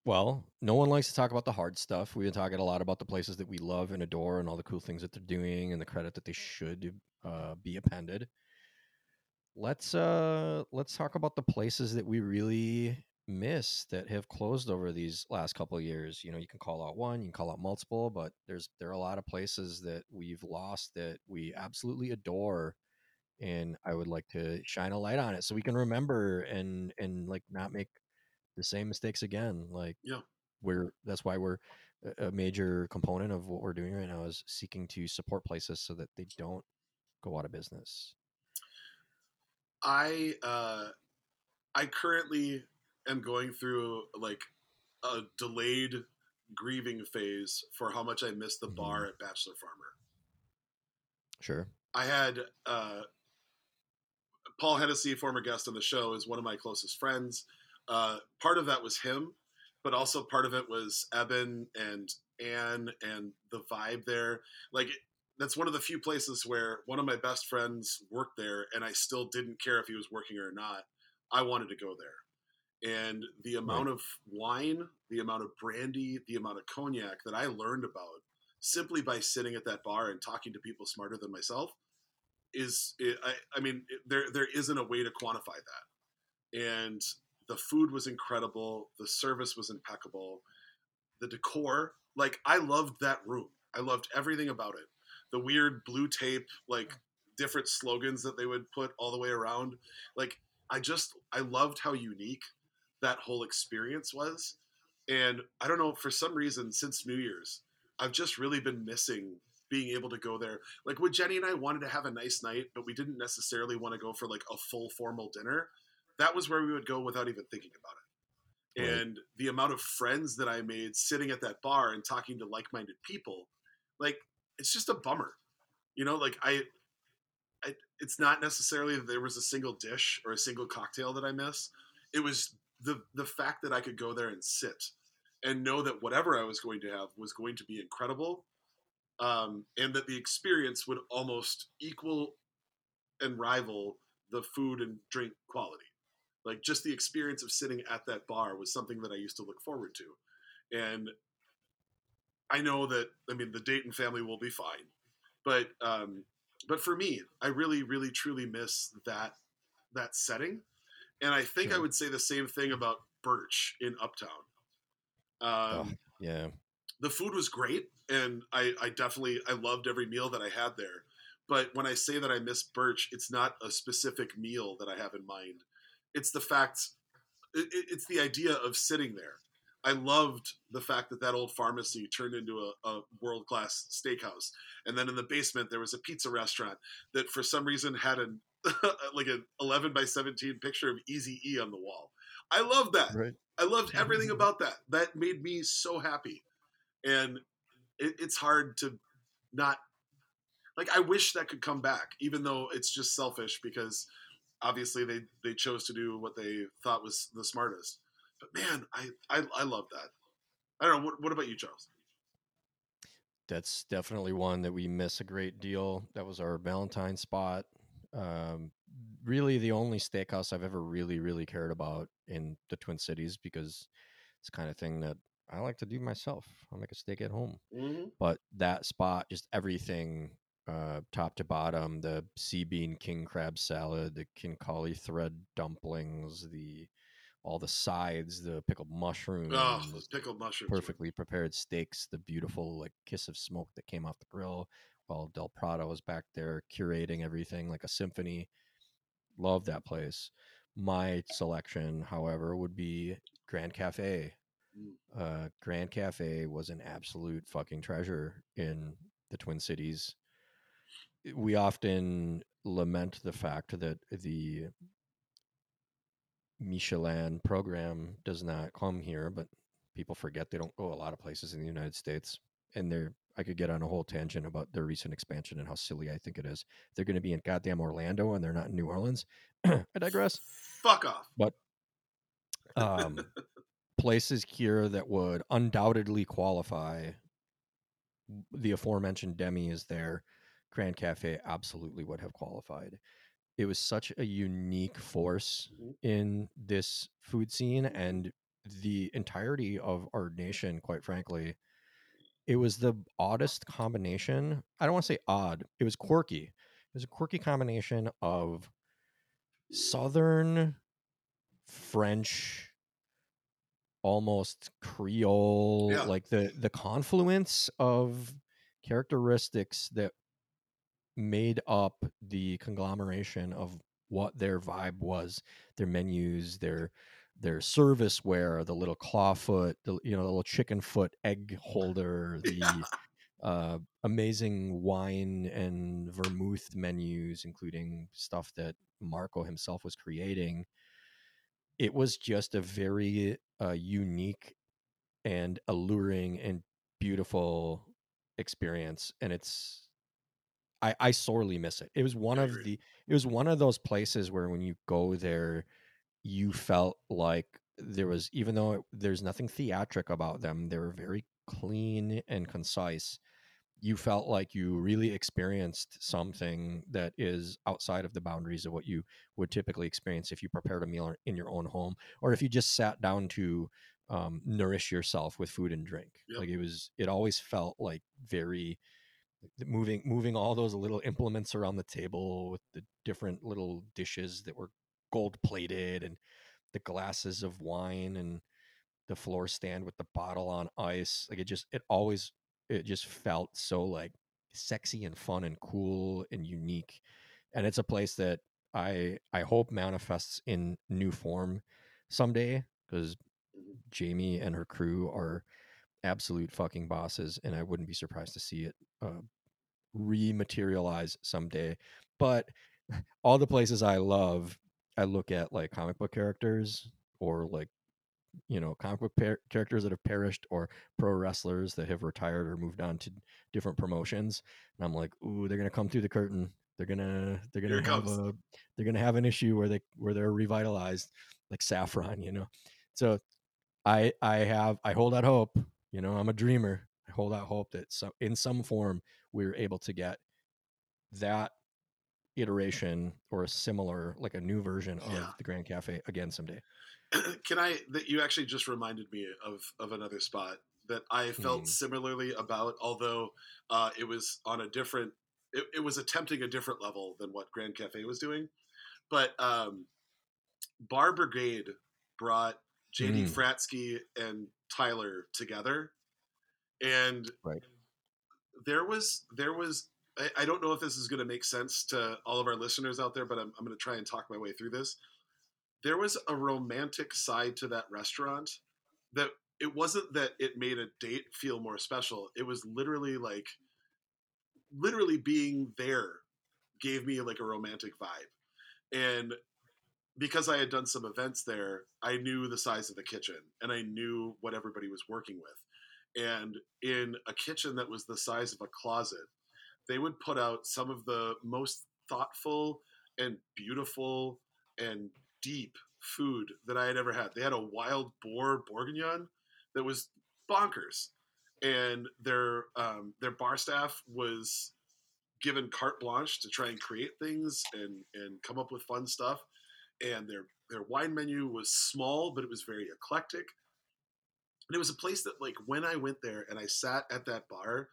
S2: Well, no one likes to talk about the hard stuff. We've been talking a lot about the places that we love and adore and all the cool things that they're doing and the credit that they should uh, be appended. Let's uh let's talk about the places that we really miss that have closed over these last couple of years. You know, you can call out one, you can call out multiple, but there's there are a lot of places that we've lost that we absolutely adore and I would like to shine a light on it so we can remember and and like not make the same mistakes again. Like
S1: Yeah.
S2: we're that's why we're a- major component of what we're doing right now is seeking to support places so that they don't go out of business.
S1: I uh, I currently am going through like a delayed grieving phase for how much I missed the
S2: Mhm.
S1: bar at Bachelor Farmer.
S2: Sure.
S1: I had uh, Paul Hennessy, former guest on the show, is one of my closest friends. Uh, part of that was him, but also part of it was Eben and Anne and the vibe there. Like that's one of the few places where one of my best friends worked there, and I still didn't care if he was working or not. I wanted to go there, and the amount of wine, the amount of brandy, the amount of cognac that I learned about simply by sitting at that bar and talking to people smarter than myself is I, I mean there there isn't a way to quantify that and the food was incredible the service was impeccable the decor like i loved that room. I loved everything about it. The weird blue tape like different slogans that they would put all the way around. Like i just i loved how unique that whole experience was. And i don't know for some reason since new year's i've just really been missing being able to go there. Like when jenny and i wanted to have a nice night but we didn't necessarily want to go for like a full formal dinner that was where we would go without even thinking about it
S2: Right.
S1: and the amount of friends that i made sitting at that bar and talking to like-minded people like it's just a bummer you know like i, I it's not necessarily that there was a single dish or a single cocktail that i miss it was the the fact that i could go there and sit and know that whatever i was going to have was going to be incredible um, and that the experience would almost equal and rival the food and drink quality. Like just the experience of sitting at that bar was something that I used to look forward to. And I know that I mean the Dayton family will be fine, but um, but for me, I really, really, truly miss that that setting. And I think I would say the same thing about Burch in Uptown.
S2: Oh,
S1: Um,
S2: yeah.
S1: the food was great and I, I definitely i loved every meal that i had there but when i say that i miss Burch it's not a specific meal that i have in mind it's the fact it, it- it's the idea of sitting there i loved the fact that that old pharmacy turned into a, a world-class steakhouse and then in the basement there was a pizza restaurant that for some reason had an like an 11 by 17 picture of easy e on the wall i loved that
S2: Right.
S1: I loved everything mm-hmm. about that. That made me so happy, and it, it's hard to not like. I wish that could come back, even though it's just selfish because obviously they they chose to do what they thought was the smartest. But man, I I, I love that. I don't know. What, what about you, Charles?
S2: That's definitely one that we miss a great deal. That was our Valentine spot. Um, really, the only steakhouse I've ever really, really cared about in the Twin Cities because it's the kind of thing that I like to do myself. I'll make a steak at home.
S1: Mm-hmm.
S2: But that spot, just everything, uh, top to bottom, the sea bean king crab salad, the khinkali thread dumplings, the all the sides, the pickled mushrooms,
S1: Oh, those pickled mushrooms.
S2: perfectly prepared steaks, the beautiful like kiss of smoke that came off the grill while Del Prado was back there curating everything like a symphony. Love that place. My selection, however, would be Grand Cafe.
S1: Mm.
S2: Uh, Grand Cafe was an absolute fucking treasure in the Twin Cities. We often lament the fact that the Michelin program does not come here, but people forget they don't go a lot of places in the United States. And they're I could get on a whole tangent about their recent expansion and how silly I think it is. They're going to be in goddamn Orlando and they're not in New Orleans. I digress.
S1: Fuck off.
S2: But um, places here that would undoubtedly qualify. The aforementioned Demi is there. Grand Cafe absolutely would have qualified. It was such a unique force
S1: Mhm.
S2: in this food scene and the entirety of our nation, quite frankly. It was the oddest combination. I don't want to say odd, it was quirky. It was a quirky combination of Southern French, almost Creole,
S1: Yeah.
S2: like the the confluence of characteristics that made up the conglomeration of what their vibe was, their menus, their their serviceware, the little clawfoot, the you know, the little chicken foot egg holder, the
S1: Yeah.
S2: uh, amazing wine and vermouth menus, including stuff that Marco himself was creating. It was just a very uh, unique and alluring and beautiful experience, and it's I, I sorely miss it. It was one of the it was one of those places where when you go there, you felt like there was even though it, there's nothing theatric about them, they were very clean and concise. You felt like you really experienced something that is outside of the boundaries of what you would typically experience if you prepared a meal in your own home or if you just sat down to um, nourish yourself with food and drink.
S1: Yep.
S2: Like it was, it always felt like very moving moving all those little implements around the table with the different little dishes that were gold plated and the glasses of wine and the floor stand with the bottle on ice like it just it always it just felt so like sexy and fun and cool and unique and it's a place that i i hope manifests in new form someday because
S1: Mhm.
S2: jamie and her crew are absolute fucking bosses and i wouldn't be surprised to see it uh, rematerialize someday but all the places i love i look at like comic book characters or like you know comic book par- characters that have perished or pro wrestlers that have retired or moved on to different promotions and i'm like ooh they're gonna come through the curtain. They're gonna they're gonna have a they're gonna have an issue where they where they're revitalized like saffron you know? So i i have i hold out hope you know i'm a dreamer i hold out hope that so in some form we're able to get that iteration or a similar like a new version of
S1: Yeah.
S2: the grand cafe again someday
S1: can I that you actually just reminded me of of another spot that I felt
S2: Hmm.
S1: similarly about, although uh, it was on a different. It, it was attempting a different level than what Grand Cafe was doing. but um, Bar Brigade brought JD
S2: Mm.
S1: Fratzke and Tyler together, and
S2: Right.
S1: there was there was I, I don't know if this is going to make sense to all of our listeners out there, but I'm I'm going to try and talk my way through this. There was a romantic side to that restaurant that it wasn't that it made a date feel more special. It was literally like literally being there gave me like a romantic vibe. And because I had done some events there, I knew the size of the kitchen and I knew what everybody was working with. And in a kitchen that was the size of a closet, they would put out some of the most thoughtful and beautiful and deep food that I had ever had. They had a wild boar bourguignon that was bonkers, and their um, their bar staff was given carte blanche to try and create things and and come up with fun stuff. And their their wine menu was small, but it was very eclectic. And it was a place that, like, when I went there and I sat at that bar,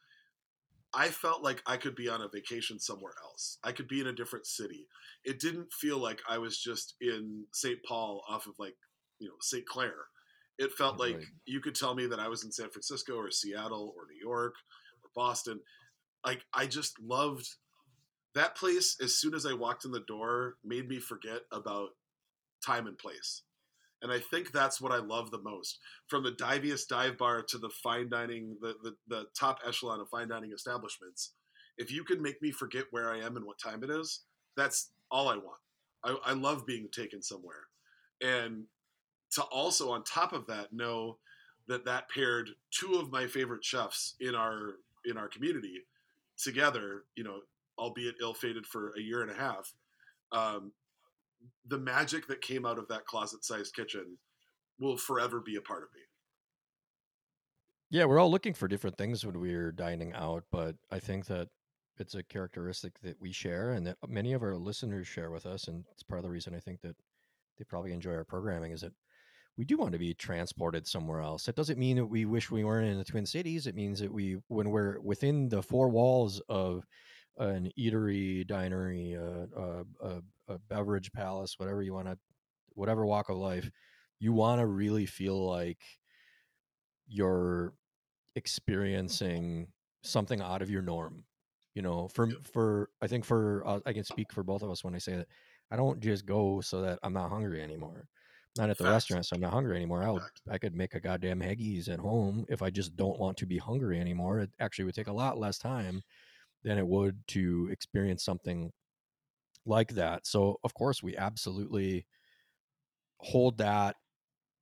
S1: I felt like I could be on a vacation somewhere else. I could be in a different city. It didn't feel like I was just in St. Paul off of like, you know, St. Clair. It felt like you could tell me that I was in San Francisco or Seattle or New York or Boston. Like I just loved that place as soon as I walked in the door made me forget about time and place. And I think that's what I love the most. From the diviest dive bar to the fine dining, the, the, the top echelon of fine dining establishments, if you can make me forget where I am and what time it is, that's all I want. I, I love being taken somewhere. And to also, on top of that, know that that paired two of my favorite chefs in our in our community together, you know, albeit ill-fated for a year and a half, um, the magic that came out of that closet-sized kitchen will forever be a part of me.
S2: Yeah, we're all looking for different things when we're dining out, but I think that it's a characteristic that we share and that many of our listeners share with us. And it's part of the reason I think that they probably enjoy our programming is that we do want to be transported somewhere else. That doesn't mean that we wish we weren't in the Twin Cities. It means that we, when we're within the four walls of an eatery, dinery, uh, a, a beverage palace, whatever you want to, whatever walk of life, you want to really feel like you're experiencing something out of your norm you know? For for i think for uh, i can speak for both of us when i say that i don't just go so that i'm not hungry anymore. Not at the
S1: Fact.
S2: restaurant so i'm not hungry anymore. I would
S1: Fact.
S2: i could make a goddamn haggis at home if i just don't want to be hungry anymore. It actually would take a lot less time than it would to experience something like that. So of course we absolutely hold that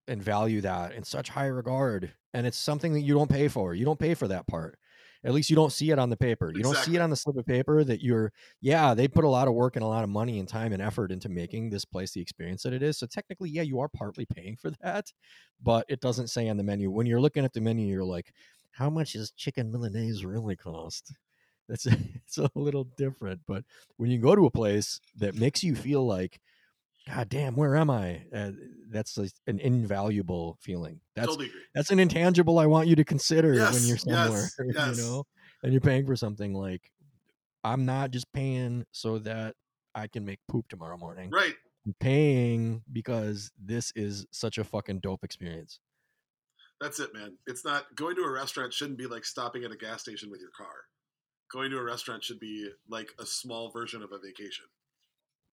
S2: and value that in such high regard and it's something that you don't pay for. You don't pay for that part. At least you don't see it on the paper. You don't see it on the slip of paper that you're yeah they put a lot of work and a lot of money and time and effort into making this place the experience that it is. So technically yeah you are partly paying for that but it doesn't say on the menu. When you're looking at the menu you're like how much is chicken milanese really cost that's it's a little different but when you go to a place that makes you feel like god damn where am i uh, that's like an invaluable feeling that's
S1: totally
S2: that's an intangible i want you to consider when you're somewhere
S1: yes, yes.
S2: you know and you're paying for something like i'm not just paying so that i can make poop tomorrow morning
S1: Right.
S2: i'm paying because this is such a fucking dope experience
S1: That's it, man. It's not going to a restaurant shouldn't be like stopping at a gas station with your car. Going to a restaurant should be like a small version of a vacation.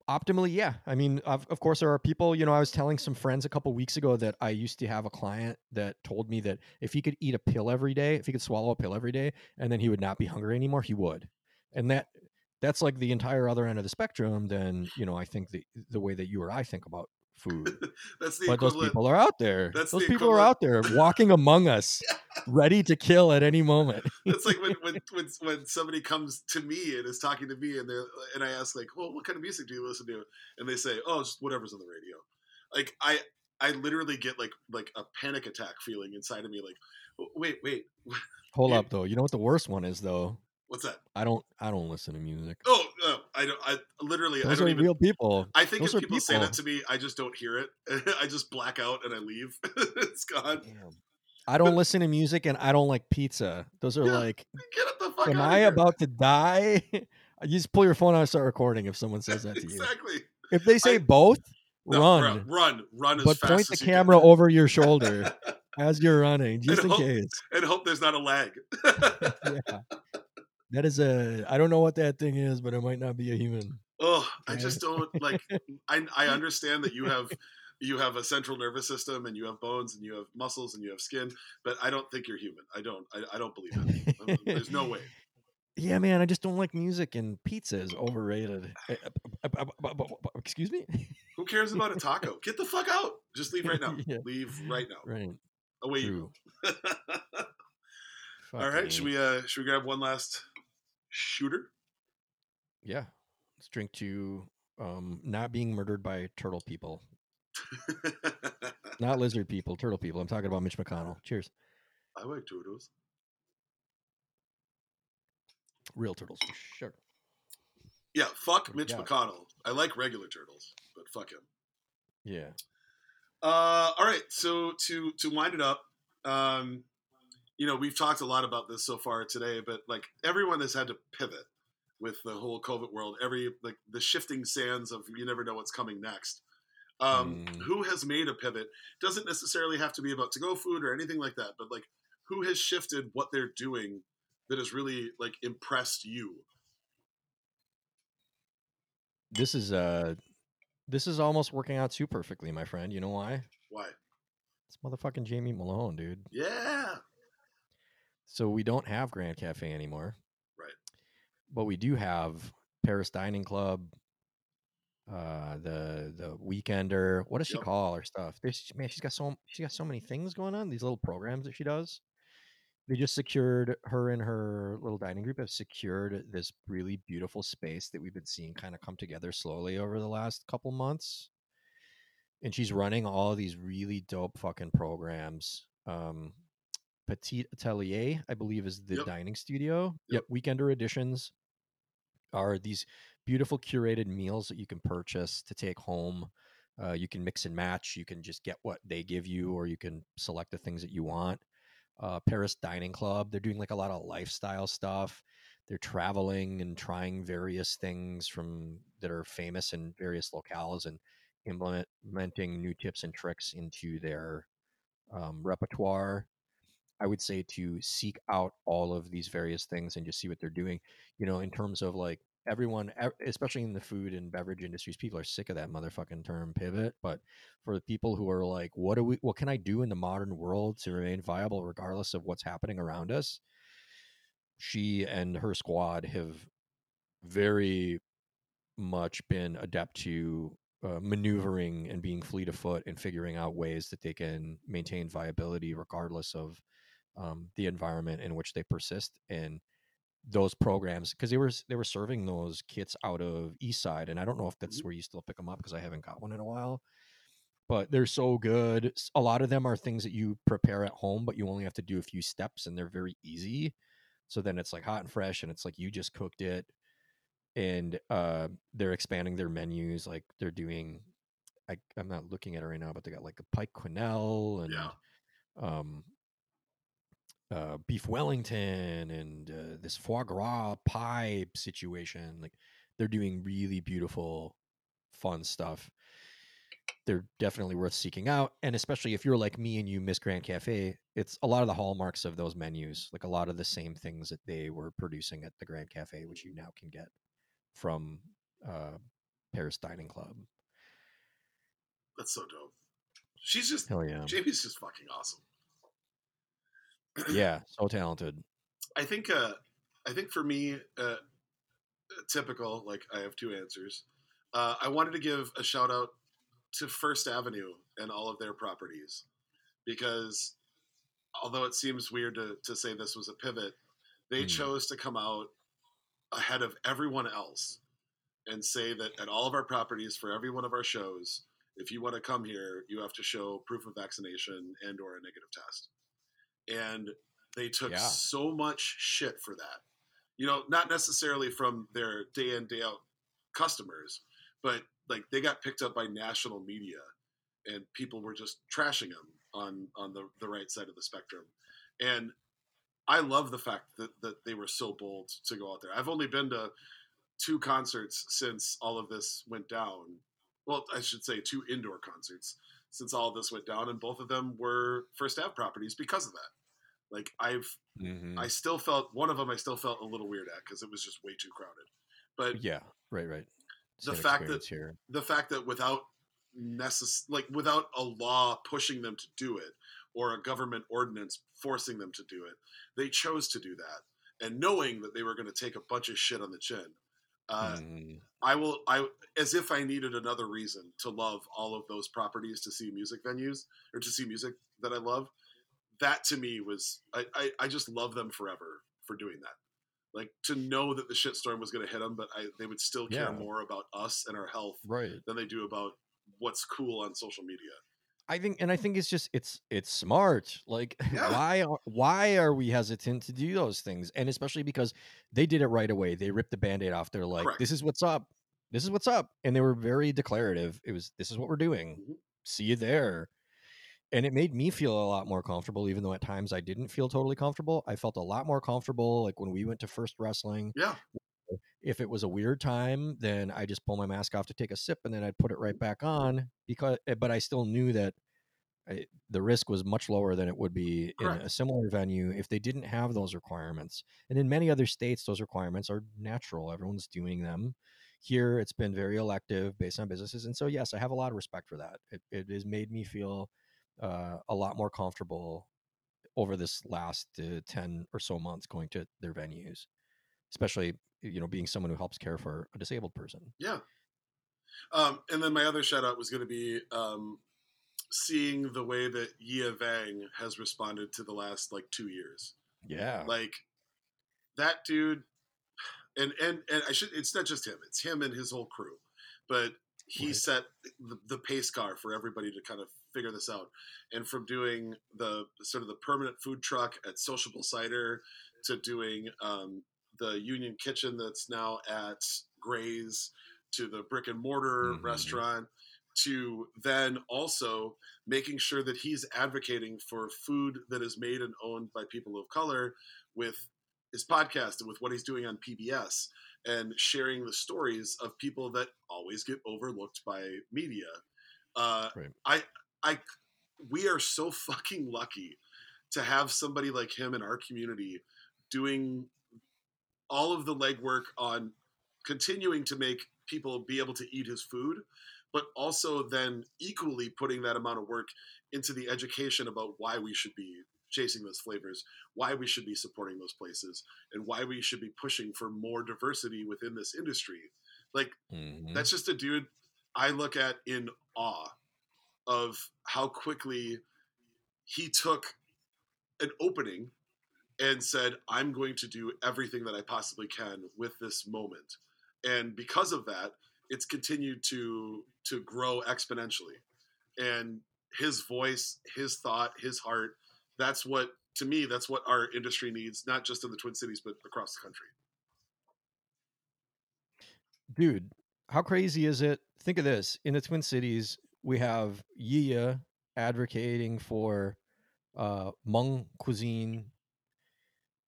S2: optimally yeah i mean of, of course there are people you know i was telling some friends a couple weeks ago that i used to have a client that told me that if he could eat a pill every day if he could swallow a pill every day and then he would not be hungry anymore he would and that that's like the entire other end of the spectrum then you know i think the the way that you or i think about food
S1: That's the
S2: but those people are out there
S1: that's
S2: those
S1: the
S2: people are out there walking among us ready to kill at any moment
S1: That's like when, when when when somebody comes to me and is talking to me and they and I ask like, well, what kind of music do you listen to? And they say, oh, just whatever's on the radio. Like I I literally get like like a panic attack feeling inside of me. Like, wait, wait,
S2: hold up though you know what the worst one is though
S1: what's that?
S2: i don't i don't listen to music
S1: Oh, no, I don't. I literally I don't
S2: are
S1: even.
S2: real people
S1: I think
S2: those
S1: if
S2: are
S1: people, say that to me, I just don't hear it. I just black out and I leave. it's gone.
S2: Damn. I don't listen to music and I don't like pizza. Those are
S1: Yeah,
S2: like,
S1: Get it the fuck
S2: am I
S1: here.
S2: about to die? you just pull your phone out and start recording if someone says that to you.
S1: exactly.
S2: If they say
S1: I-
S2: both,
S1: No,
S2: run.
S1: run, run as
S2: but
S1: fast
S2: point the
S1: you can.
S2: camera over your shoulder as you're running, just in
S1: hope-
S2: case.
S1: and hope there's not a lag.
S2: Yeah. That is a. I don't know what that thing is, but it might not be a human.
S1: oh, I just don't like. I I understand that you have you have a central nervous system and you have bones and you have muscles and you have skin, but I don't think you're human. I don't. I, I don't believe. Um, There's no way.
S2: Yeah, man, I just don't like music and pizza is overrated. Eh, uh, Excuse me.
S1: Who cares about a taco? Get the fuck out. Just leave right now.
S2: Yeah.
S1: Leave right now.
S2: Right.
S1: Away you
S2: True.
S1: go. All right, should we uh should we grab one last shooter?
S2: Yeah. Let's drink to um not being murdered by turtle people. Not lizard people, turtle people. I'm talking about Mitch McConnell. Cheers.
S1: I like turtles.
S2: Real turtles for sure.
S1: Yeah, fuck Mitch? McConnell. I like regular turtles, but fuck him.
S2: Yeah.
S1: Uh, all right. So to to wind it up, um, you know, we've talked a lot about this so far today, but like everyone has had to pivot with the whole COVID world. Every like the shifting sands of you never know what's coming next. Um,
S2: Mm.
S1: Who has made a pivot? Doesn't necessarily have to be about to go food or anything like that, but like who has shifted what they're doing that has really like impressed you?
S2: This is uh this is almost working out too perfectly, my friend. You know why?
S1: Why?
S2: It's motherfucking Jamie Malone, dude.
S1: Yeah.
S2: So we don't have Grand Cafe anymore.
S1: Right.
S2: But we do have Paris Dining Club, uh the the Weekender. What does she call her stuff? There's, man, she's got so she got so many things going on. These little programs that she does. They just secured her and her little dining group have secured this really beautiful space that we've been seeing kind of come together slowly over the last couple months. And she's running all these really dope fucking programs. Um Petit Atelier, I believe, is the
S1: Yep.
S2: dining studio.
S1: Yep.
S2: Yep. Weekender editions are these beautiful curated meals that you can purchase to take home. Uh, you can mix and match. You can just get what they give you, or you can select the things that you want. Uh, Paris Dining Club, they're doing like a lot of lifestyle stuff. They're traveling and trying various things from that are famous in various locales and implementing new tips and tricks into their um, repertoire. I would say to seek out all of these various things and just see what they're doing. You know, in terms of like everyone, especially in the food and beverage industries, people are sick of that motherfucking term pivot. But for the people who are like, what do we, what can I do in the modern world to remain viable regardless of what's happening around us? She and her squad have very much been adept to uh, maneuvering and being fleet of foot and figuring out ways that they can maintain viability regardless of um, the environment in which they persist and those programs because they were they were serving those kits out of east side and i don't know if that's
S1: Mhm.
S2: where you still pick them up because i haven't got one in a while but they're so good A lot of them are things that you prepare at home but you only have to do a few steps and they're very easy so then it's like hot and fresh and it's like you just cooked it and uh they're expanding their menus like they're doing I, i'm not looking at it right now but they got like a pike quenelle and
S1: Yeah.
S2: um uh beef wellington and uh, this foie gras pie situation like they're doing really beautiful fun stuff they're definitely worth seeking out and especially if you're like me and you miss grand cafe it's a lot of the hallmarks of those menus like a lot of the same things that they were producing at the grand cafe which you now can get from uh paris dining club
S1: That's so dope. She's just
S2: hell yeah
S1: Jamie's just fucking awesome.
S2: Yeah so talented
S1: I think uh I think for me, uh typical, like I have two answers. Uh I wanted to give a shout out to First Avenue and all of their properties. Because although it seems weird to, to say this was a pivot, they
S2: Hmm.
S1: chose to come out ahead of everyone else and say that at all of our properties for every one of our shows, if you want to come here, you have to show proof of vaccination and or a negative test. And they took
S2: Yeah.
S1: so much shit for that. You know, not necessarily from their day in day out customers, but like they got picked up by national media and people were just trashing them on on the, the right side of the spectrum. And I love the fact that, that they were so bold to go out there. I've only been to two concerts since all of this went down. well, I should say two indoor concerts since all of this went down, and both of them were first Ave properties because of that. Like I've,
S2: Mhm.
S1: I still felt one of them. I still felt a little weird at because it was just way too crowded. But
S2: yeah, right, right.
S1: The fact that-
S2: here.
S1: the fact that without necess- like without a law pushing them to do it or a government ordinance forcing them to do it, they chose to do that, and knowing that they were going to take a bunch of shit on the chin. Uh,
S2: Mhm.
S1: I will. I as if I needed another reason to love all of those properties to see music venues or to see music that I love. That to me was I. I, I just love them forever for doing that. Like to know that the shitstorm was going to hit them, but I, they would still care
S2: Yeah.
S1: more about us and our health
S2: Right.
S1: than they do about what's cool on social media.
S2: I think, and I think it's just it's it's smart. Like,
S1: Yeah.
S2: why are why are we hesitant to do those things? And especially because they did it right away. They ripped the band-aid off. They're like,
S1: Correct.
S2: "This is what's up. This is what's up," and they were very declarative. It was, "This is what we're doing.
S1: Mhm.
S2: See you there." And it made me feel a lot more comfortable, even though at times I didn't feel totally comfortable. I felt a lot more comfortable, like when we went to First Wrestling.
S1: Yeah,
S2: If it was a weird time, then I just pull my mask off to take a sip, and then I'd put it right back on because. eh, But I still knew that I, the risk was much lower than it would be
S1: Correct.
S2: in a similar venue if they didn't have those requirements. And in many other states, those requirements are natural. Everyone's doing them. Here, it's been very elective based on businesses, and so yes, I have a lot of respect for that. It, it has made me feel uh, a lot more comfortable over this last uh, ten or so months going to their venues, especially you know being someone who helps care for a disabled person.
S1: yeah. Um, and then my other shout out was going to be um, seeing the way that Yia Vang has responded to the last like two years.
S2: Yeah,
S1: Like that dude, and and and I should. It's not just him. It's him and his whole crew. But he
S2: Right.
S1: set the, the pace car for everybody to kind of figure this out. And from doing the sort of the permanent food truck at Sociable Cider to doing um, the Union Kitchen that's now at Graze to the brick and mortar
S2: Mhm.
S1: restaurant to then also making sure that he's advocating for food that is made and owned by people of color with his podcast and with what he's doing on PBS and sharing the stories of people that always get overlooked by media. Uh,
S2: Right.
S1: I, I, we are so fucking lucky to have somebody like him in our community doing all of the legwork on continuing to make people be able to eat his food, but also then equally putting that amount of work into the education about why we should be chasing those flavors, why we should be supporting those places, and why we should be pushing for more diversity within this industry. Like
S2: Mhm.
S1: that's just a dude I look at in awe of how quickly he took an opening and said, I'm going to do everything that I possibly can with this moment. And because of that, it's continued to to grow exponentially. And his voice, his thought, his heart, that's what to me, that's what our industry needs, not just in the Twin Cities, but across the country.
S2: dude how crazy is it think of this in the twin cities we have yia advocating for uh hmong cuisine.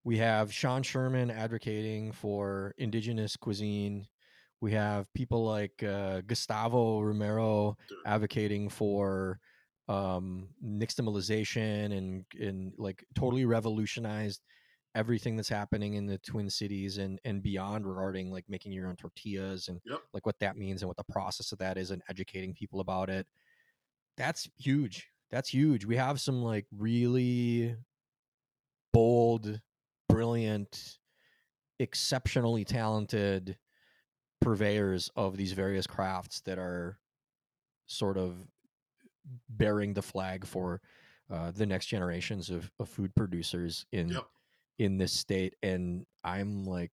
S2: We have sean sherman advocating for indigenous cuisine. We have people like uh, gustavo romero advocating for um nixtamalization and and like totally revolutionized everything that's happening in the twin cities and and beyond regarding like making your own tortillas and
S1: Yep.
S2: like what that means and what the process of that is and educating people about it that's huge that's huge we have some like really bold brilliant exceptionally talented purveyors of these various crafts that are sort of bearing the flag for uh, the next generations of, of food producers in
S1: Yep.
S2: In this state and i'm like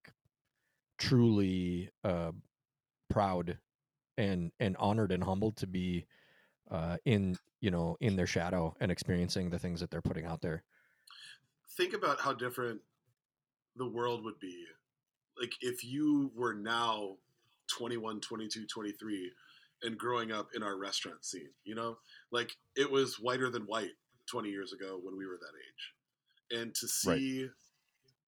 S2: truly uh, proud and and honored and humbled to be uh, in you know in their shadow and experiencing the things that they're putting out there.
S1: Think about how different the world would be like if you were now 21 22 23 and growing up in our restaurant scene you know? Like it was whiter than white 20 years ago when we were that age. And to
S2: Right.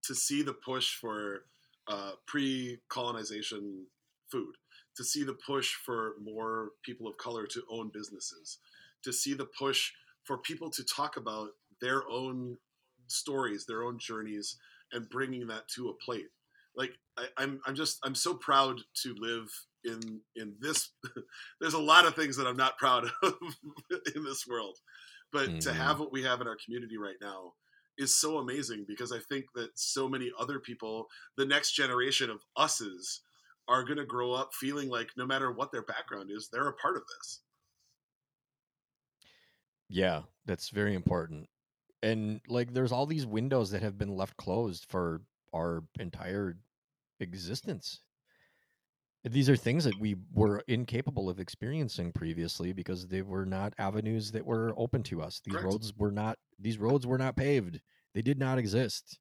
S1: To see the push for uh, pre-colonization food to see the push for more people of color to own businesses, to see the push for people to talk about their own stories, their own journeys, and bringing that to a plate. Like I, I'm, I'm just, I'm so proud to live in in this. there's a lot of things that I'm not proud of in this world, but mm-hmm. to have what we have in our community right now is so amazing because I think that so many other people, the next generation of us's, are going to grow up feeling like no matter what their background is, they're a part of this.
S2: Yeah, that's very important. And like there's all these windows that have been left closed for our entire existence. These are things that we were incapable of experiencing previously because they were not avenues that were open to us. These Correct. roads were not these roads were not paved. They did not exist.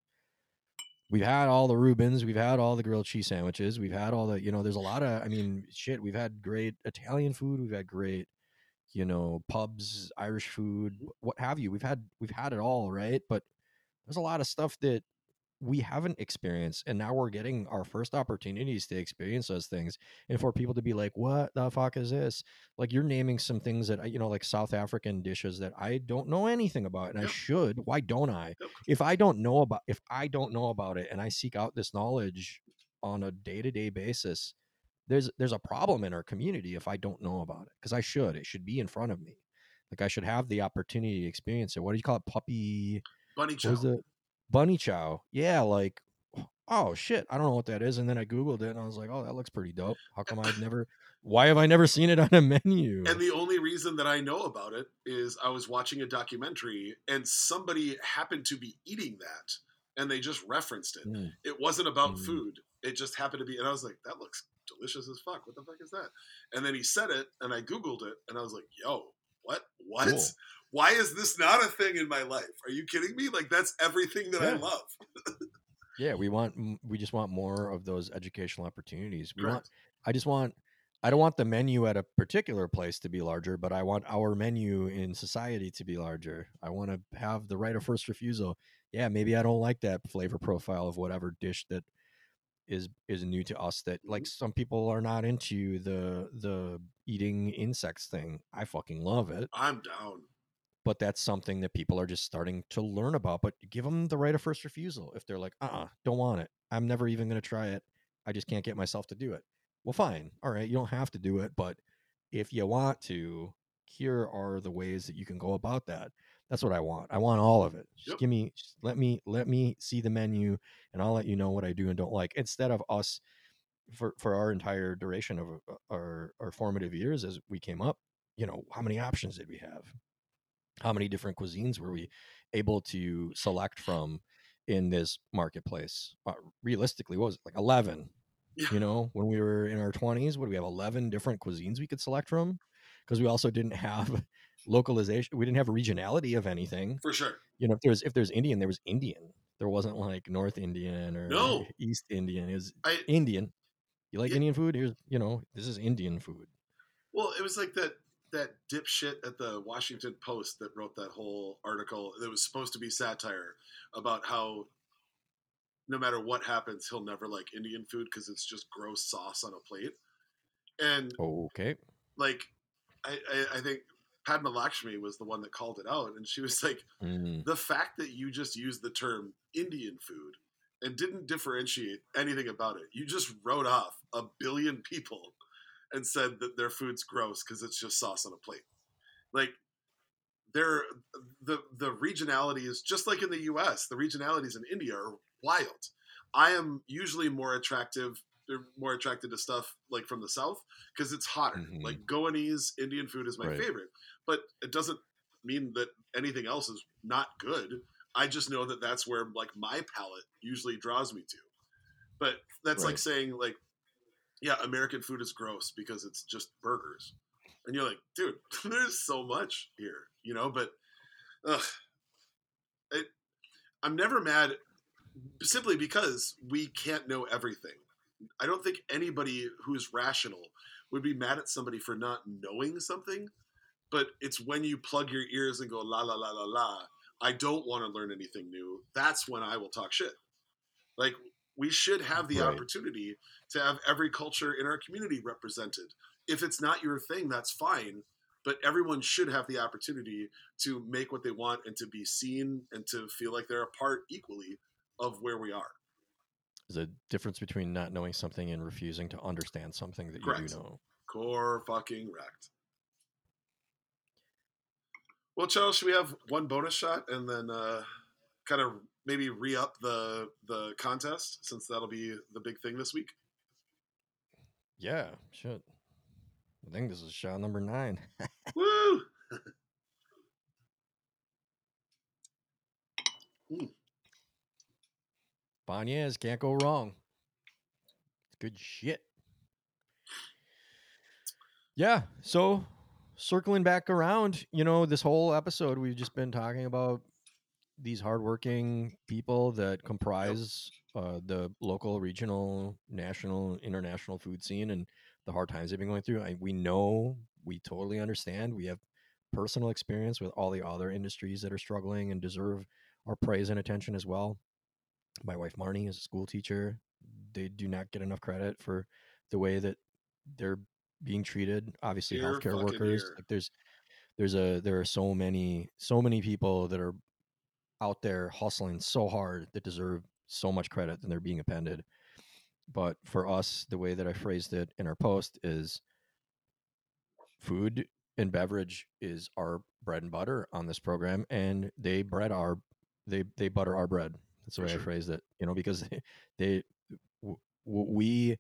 S2: We've had all the rubens we've had all the grilled cheese sandwiches, we've had all the, you know, there's a lot of I mean, shit, we've had great Italian food, we've had great you know pubs irish food what have you we've had we've had it all right but there's a lot of stuff that we haven't experienced and now we're getting our first opportunities to experience those things and for people to be like what the fuck is this like you're naming some things that uh, you know like south african dishes that i don't know anything about and yep. i should why don't i yep. if i don't know about if i don't know about it and i seek out this knowledge on a day-to-day basis there's there's a problem in our community if I don't know about it because I should. It should be in front of me. Like I should have the opportunity to experience it. What do you call it? Puppy
S1: bunny chow.
S2: Bunny chow? Yeah, like oh shit, I don't know what that is. And then I googled it and I was like, oh, that looks pretty dope. How come I've never? Why have I never seen it on a menu?
S1: And the only reason that I know about it is I was watching a documentary and somebody happened to be eating that and they just referenced it. Mm. It wasn't about mm. food. It just happened to be, and I was like, that looks delicious as fuck. What the fuck is that? And then he said it, and I googled it, and I was like, yo, what? What? Cool. Why is this not a thing in my life? Are you kidding me? Like that's everything that yeah. I love.
S2: yeah, we want we just want more of those educational opportunities. We Correct. want I just want I don't want the menu at a particular place to be larger, but I want our menu in society to be larger. I want to have the right of first refusal. Yeah, maybe I don't like that flavor profile of whatever dish that is is new to us that like mm-hmm. some people are not into the the eating insects thing. I fucking love it.
S1: I'm down.
S2: But that's something that people are just starting to learn about. But give them the right of first refusal. If they're like, uh uh-uh, don't want it. I'm never even going to try it. I just can't get myself to do it. Well, fine. All right. You don't have to do it. But if you want to, here are the ways that you can go about that. That's what I want. I want all of it. Just yep. give me, just let me, let me see the menu, and I'll let you know what I do and don't like. Instead of us, for for our entire duration of uh, our our formative years as we came up, you know, how many options did we have? How many different cuisines were we able to select from in this marketplace? Uh, realistically, what was it like eleven? Yeah. You know, when we were in our twenties, would we have? Eleven different cuisines we could select from because we also didn't have localization. We didn't have a regionality of anything.
S1: For sure.
S2: You know, if there's if there's Indian, there was Indian. There wasn't like North Indian or
S1: no.
S2: East Indian. Is Indian. You like Indian food? Here's you know, this is Indian food.
S1: Well, it was like that that dipshit at the Washington Post that wrote that whole article that was supposed to be satire about how no matter what happens, he'll never like Indian food because it's just gross sauce on a plate. And
S2: okay,
S1: like I, I, I think Padma Lakshmi was the one that called it out, and she was like, mm. "The fact that you just used the term Indian food and didn't differentiate anything about it, you just wrote off a billion people and said that their food's gross because it's just sauce on a plate. Like, there, the the regionality is just like in the U.S. The regionalities in India are wild. I am usually more attractive they're more attracted to stuff like from the south because it's hotter. Mm-hmm. Like Goanese Indian food is my right. favorite, but it doesn't mean that anything else is not good. I just know that that's where like my palate usually draws me to. But that's right. like saying like, yeah, American food is gross because it's just burgers, and you're like, dude, there's so much here, you know. But ugh, it, I'm never mad simply because we can't know everything. I don't think anybody who's rational would be mad at somebody for not knowing something, but it's when you plug your ears and go la la la la la. I don't want to learn anything new. That's when I will talk shit. Like We should have the
S2: Right.
S1: opportunity to have every culture in our community represented. If it's not your thing, that's fine. But everyone should have the opportunity to make what they want and to be seen and to feel like they're a part equally of where we are.
S2: There's a difference between not knowing something and refusing to understand something that you do know.
S1: Core fucking wrecked. Well, Charles, should we have one bonus shot and then uh, kind of maybe re up the the contest since that'll be the big thing this week?
S2: Yeah, shit. I think this is shot number nine.
S1: Woo!
S2: Banhez can't go wrong. Good shit. Yeah, so circling back around, you know, this whole episode we've just been talking about these hardworking people that comprise uh, the local, regional, national, international food scene and the hard times they've been going through. I, we know, we totally understand. We have personal experience with all the other industries that are struggling and deserve our praise and attention as well. My wife Marnie is a school teacher. They do not get enough credit for the way that they're being treated. Obviously, healthcare workers.
S1: here.
S2: Like there's there's a there are so many so many people that are out there hustling so hard that deserve so much credit and they're being appended. But for us, the way that I phrased it in our post is food and beverage is our bread and butter on this program and they bread our they they butter our bread. That's the way
S1: sure.
S2: I phrased it. You know, because they, they w- we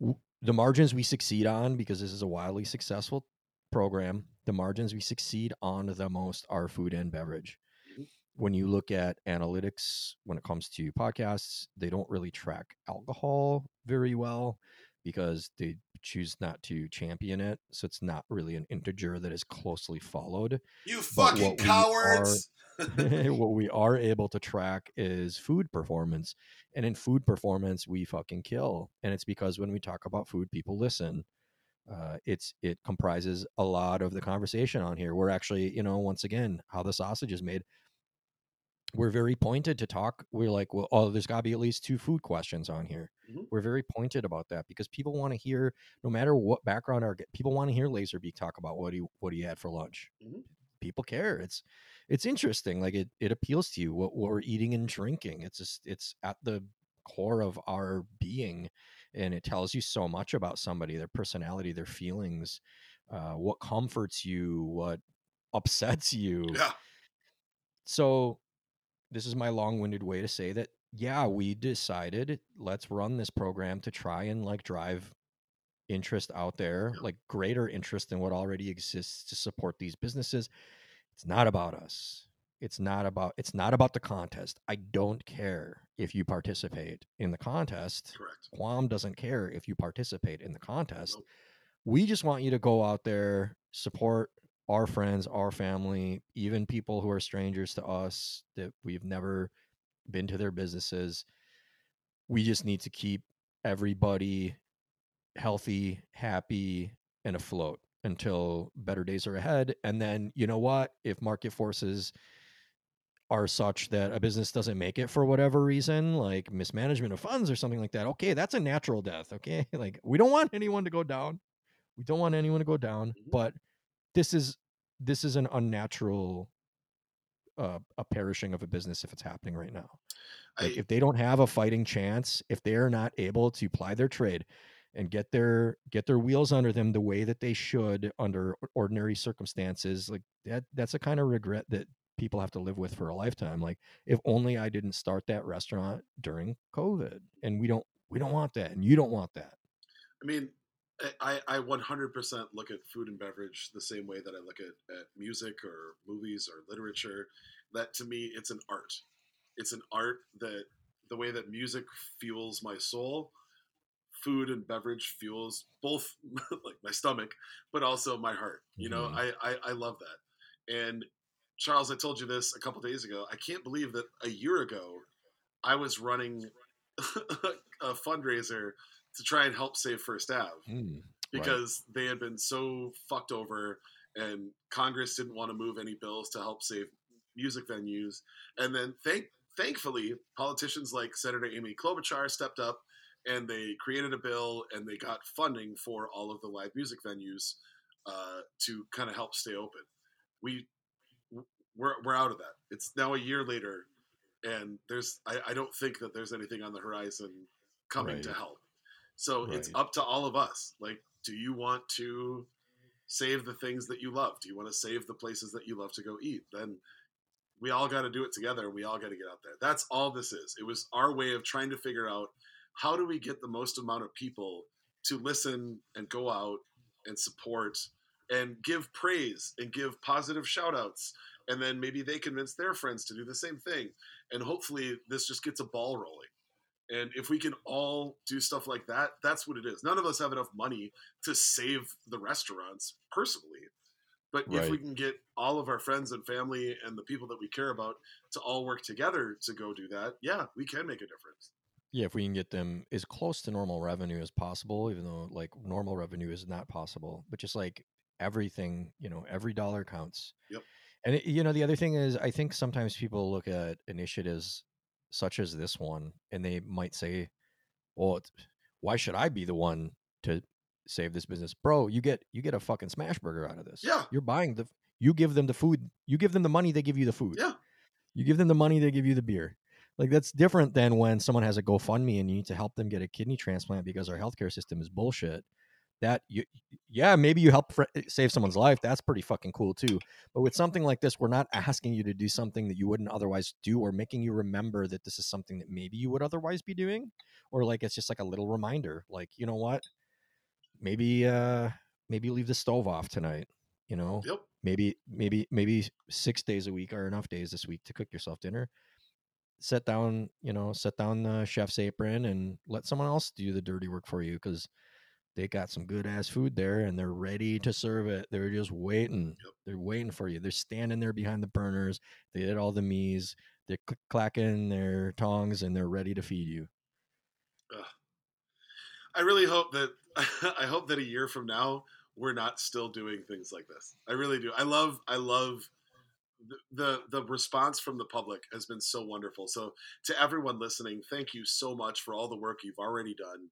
S2: w- the margins we succeed on because this is a wildly successful program. The margins we succeed on the most are food and beverage.
S1: Mm-hmm.
S2: When you look at analytics, when it comes to podcasts, they don't really track alcohol very well because they choose not to champion it. So it's not really an integer that is closely followed.
S1: You fucking cowards!
S2: what we are able to track is food performance. And in food performance, we fucking kill. And it's because when we talk about food, people listen. Uh, it's it comprises a lot of the conversation on here. We're actually, you know, once again, how the sausage is made. We're very pointed to talk. We're like, well, oh, there's got to be at least two food questions on here.
S1: Mhm.
S2: We're very pointed about that because people want to hear, no matter what background our people want to hear Laserbeak talk about what he what he had for lunch.
S1: Mhm.
S2: People care. It's it's interesting. Like it it appeals to you what, what we're eating and drinking. It's just it's at the core of our being, and it tells you so much about somebody, their personality, their feelings, uh, what comforts you, what upsets you
S1: Yeah.
S2: so this is my long-winded way to say that yeah we decided let's run this program to try and like drive interest out there
S1: Yeah.
S2: like greater interest than what already exists to support these businesses it's not about us it's not about it's not about the contest i don't care if you participate in the contest
S1: Correct.
S2: quam doesn't care if you participate in the contest
S1: Nope.
S2: we just want you to go out there support our friends our family even people who are strangers to us that we've never been to their businesses we just need to keep everybody healthy happy and afloat until better days are ahead. And then you know what? If market forces are such that a business doesn't make it for whatever reason like mismanagement of funds or something like that okay that's a natural death okay? Like we don't want anyone to go down. We don't want anyone to go down
S1: Mhm.
S2: but this is this is an unnatural uh, a perishing of a business if it's happening right now. Like
S1: I,
S2: if they don't have a fighting chance if they are not able to ply their trade and get their get their wheels under them the way that they should under ordinary circumstances like that that's a kind of regret that people have to live with for a lifetime. Like if only i didn't start that restaurant during covid and we don't we don't want that and you don't want that.
S1: I mean, I, I 100% look at food and beverage the same way that I look at, at music or movies or literature. That to me, it's an art. It's an art that the way that music fuels my soul, food and beverage fuels both like my stomach, but also my heart. You know,
S2: Mhm.
S1: I, I, I love that. And Charles, I told you this a couple days ago. I can't believe that a year ago I was running a fundraiser to try and help save First Ave
S2: Mm,
S1: because they had been so fucked over and Congress didn't want to move any bills to help save music venues. And then thank thankfully, politicians like Senator Amy Klobuchar stepped up and they created a bill and they got funding for all of the live music venues uh, to kind of help stay open. We we're, we're out of that. It's now a year later, and there's I, I don't think that there's anything on the horizon coming to help. So it's up to all of us. Like, do you want to save the things that you love? Do you want to save the places that you love to go eat? Then we all got to do it together we all got to get out there. That's all this is. It was our way of trying to figure out how do we get the most amount of people to listen and go out and support and give praise and give positive shout outs and then maybe they convince their friends to do the same thing and hopefully this just gets a ball rolling and if we can all do stuff like that that's what it is none of us have enough money to save the restaurants personally but if we can get all of our friends and family and the people that we care about to all work together to go do that yeah we can make a difference
S2: Yeah, if we can get them as close to normal revenue as possible, even though like normal revenue is not possible, but just like everything, you know, every dollar counts.
S1: Yep.
S2: And it, you know, the other thing is, I think sometimes people look at initiatives such as this one, and they might say, "Well, why should I be the one to save this business, bro? You get you get a fucking smash burger out of this.
S1: Yeah.
S2: you're buying the, you give them the food, you give them the money, they give you the food.
S1: Yeah.
S2: you give them the money, they give you the beer." Like that's different than when someone has a GoFundMe and you need to help them get a kidney transplant because our healthcare system is bullshit. That you, yeah, maybe you help fr- save someone's life. That's pretty fucking cool too. But with something like this, we're not asking you to do something that you wouldn't otherwise do, or making you remember that this is something that maybe you would otherwise be doing, or like it's just like a little reminder. Like you know what, maybe uh maybe leave the stove off tonight. You know,
S1: yep
S2: maybe maybe maybe six days a week are enough days this week to cook yourself dinner set down you know set down the chef's apron and let someone else do the dirty work for you because they got some good ass food there and they're ready to serve it they're just waiting
S1: Yep.
S2: they're waiting for you they're standing there behind the burners they did all the mise they're click clacking their tongs and they're ready to feed you
S1: I really hope that I hope that a year from now we're not still doing things like this. I really do. I love I love the, the the response from the public has been so wonderful. So to everyone listening, thank you so much for all the work you've already done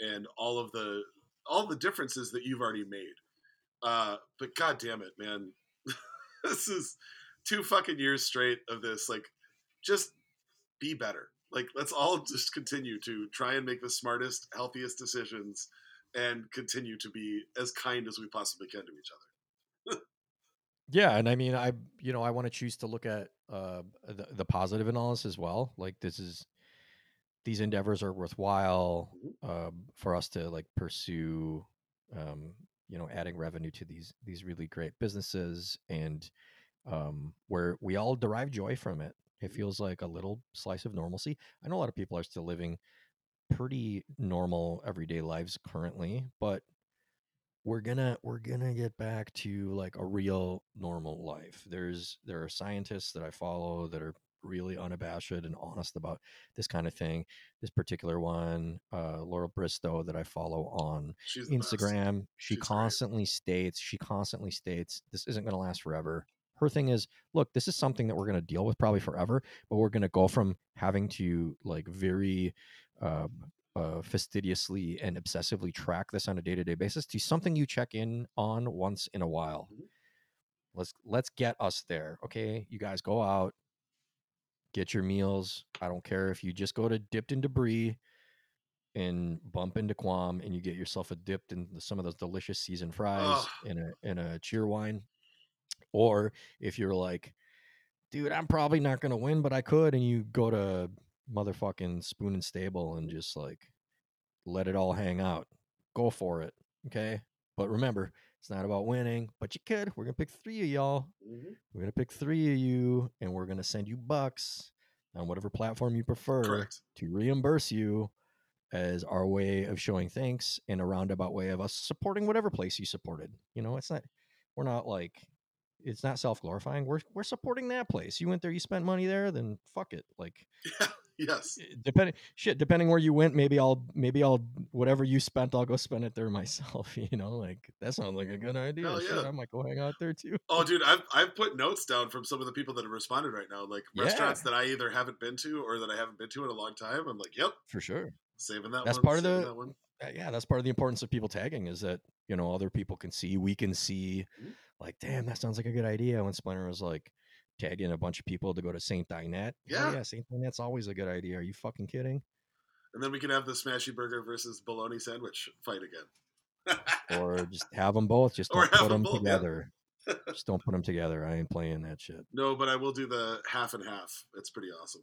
S1: and all of the all the differences that you've already made. Uh, but god damn it, man. this is two fucking years straight of this like just be better. Like let's all just continue to try and make the smartest, healthiest decisions and continue to be as kind as we possibly can to each other.
S2: Yeah, and I mean, I you know, I want to choose to look at uh, the the positive in all this as well. Like this is these endeavors are worthwhile uh, for us to like pursue. Um, you know, adding revenue to these these really great businesses, and um, where we all derive joy from it. It feels like a little slice of normalcy. I know a lot of people are still living pretty normal everyday lives currently, but we're gonna we're gonna get back to like a real normal life there's there are scientists that i follow that are really unabashed and honest about this kind of thing this particular one uh laura bristow that i follow on
S1: She's
S2: instagram she
S1: She's great.
S2: constantly states she constantly states this isn't going to last forever her thing is look this is something that we're going to deal with probably forever but we're going to go from having to like very uh, uh, fastidiously and obsessively track this on a day-to-day basis to something you check in on once in a while
S1: Mhm.
S2: let's let's get us there okay you guys go out get your meals i don't care if you just go to dipped in debris and bump into Quam and you get yourself a dipped in some of those delicious seasoned fries
S1: Ugh.
S2: and a and a Cheerwine. Or if you're like, dude, I'm probably not gonna win, but I could, and you go to motherfucking spoon and stable and just like let it all hang out. Go for it. Okay. But remember, it's not about winning, but you could. We're gonna pick three of y'all.
S1: Mhm.
S2: We're gonna pick three of you, and we're gonna send you bucks on whatever platform you prefer
S1: Correct.
S2: to reimburse you as our way of showing thanks in a roundabout way of us supporting whatever place you supported. You know, it's not we're not like it's not self glorifying. We're we're supporting that place. You went there, you spent money there, then fuck it. Like
S1: Yeah. Yes.
S2: depending shit depending where you went maybe i'll maybe i'll whatever you spent i'll go spend it there myself you know like that sounds like a good idea
S1: Hell
S2: shit
S1: yeah.
S2: i might go hang out there too
S1: Oh, dude, I've I've put notes down from some of the people that have responded right now, like
S2: Yeah.
S1: restaurants that I either haven't been to or that I haven't been to in a long time. I'm like, yep,
S2: for sure
S1: saving that. One.
S2: That's
S1: one,
S2: part of the-
S1: That one.
S2: Uh, yeah that's part of the importance of people tagging is that you know other people can see we can see
S1: Mhm.
S2: like damn that sounds like a good idea when splinter was like tagging a bunch of people to go to saint dinette
S1: Yeah.
S2: yeah saint dinette's always a good idea are you fucking kidding
S1: And then we can have the smashy burger versus bologna sandwich fight again.
S2: or just have them both just don't put
S1: 'em
S2: them
S1: both, yeah.
S2: together just don't put them together i ain't playing that shit
S1: no, but I will do the half and half. It's pretty awesome.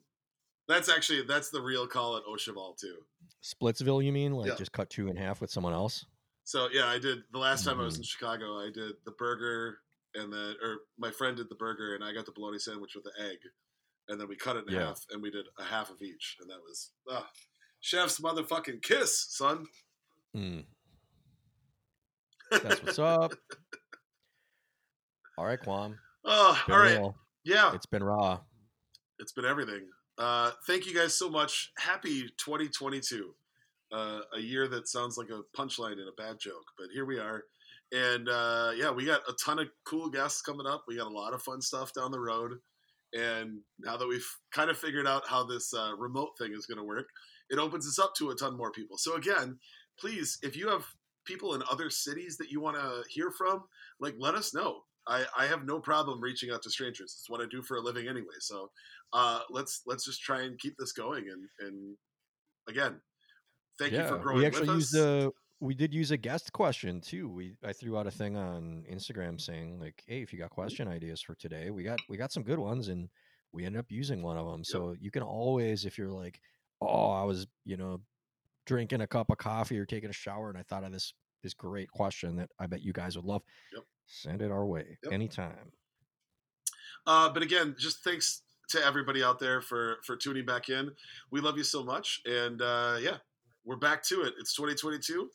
S1: That's actually that's the real call at Au Cheval too.
S2: splitsville you mean like
S1: Yeah.
S2: just cut two in half with someone else
S1: So yeah, I did the last time I was in mm. Chicago. I did the burger, and then or my friend did the burger, and I got the bologna sandwich with the egg, and then we cut it in
S2: Yeah.
S1: half, and we did a half of each, and that was ah, chef's motherfucking kiss, son.
S2: Mm. That's what's up. All right, Quam.
S1: Oh, all right,
S2: real.
S1: yeah,
S2: It's been raw.
S1: it's been everything. Uh, thank you guys so much. Happy 2022. Uh, a year that sounds like a punchline in a bad joke, but here we are. And uh, yeah, we got a ton of cool guests coming up. We got a lot of fun stuff down the road. And now that we've kind of figured out how this uh, remote thing is going to work, it opens us up to a ton more people. So again, please, if you have people in other cities that you want to hear from, like let us know. I, I have no problem reaching out to strangers. It's what I do for a living anyway. So uh, let's let's just try and keep this going. And and again, thank you for growing
S2: we actually
S1: with
S2: used
S1: us.
S2: We did use a guest question too. We I threw out a thing on Instagram saying like, "Hey, if you got question ideas for today, we got we got some good ones, and we ended up using one of them. So you can always, if you're like, oh, I was you know drinking a cup of coffee or taking a shower, and I thought of this this great question that I bet you guys would love.
S1: Yep.
S2: Send it our way
S1: Yep.
S2: anytime.
S1: Uh, but again, just thanks to everybody out there for for tuning back in. We love you so much, and uh, yeah, we're back to it. It's 2022,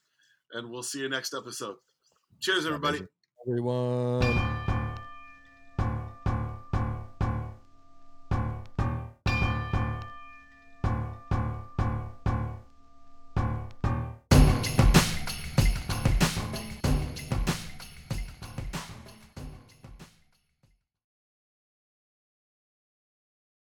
S1: and we'll see you next episode. Cheers, everybody.
S2: Everyone.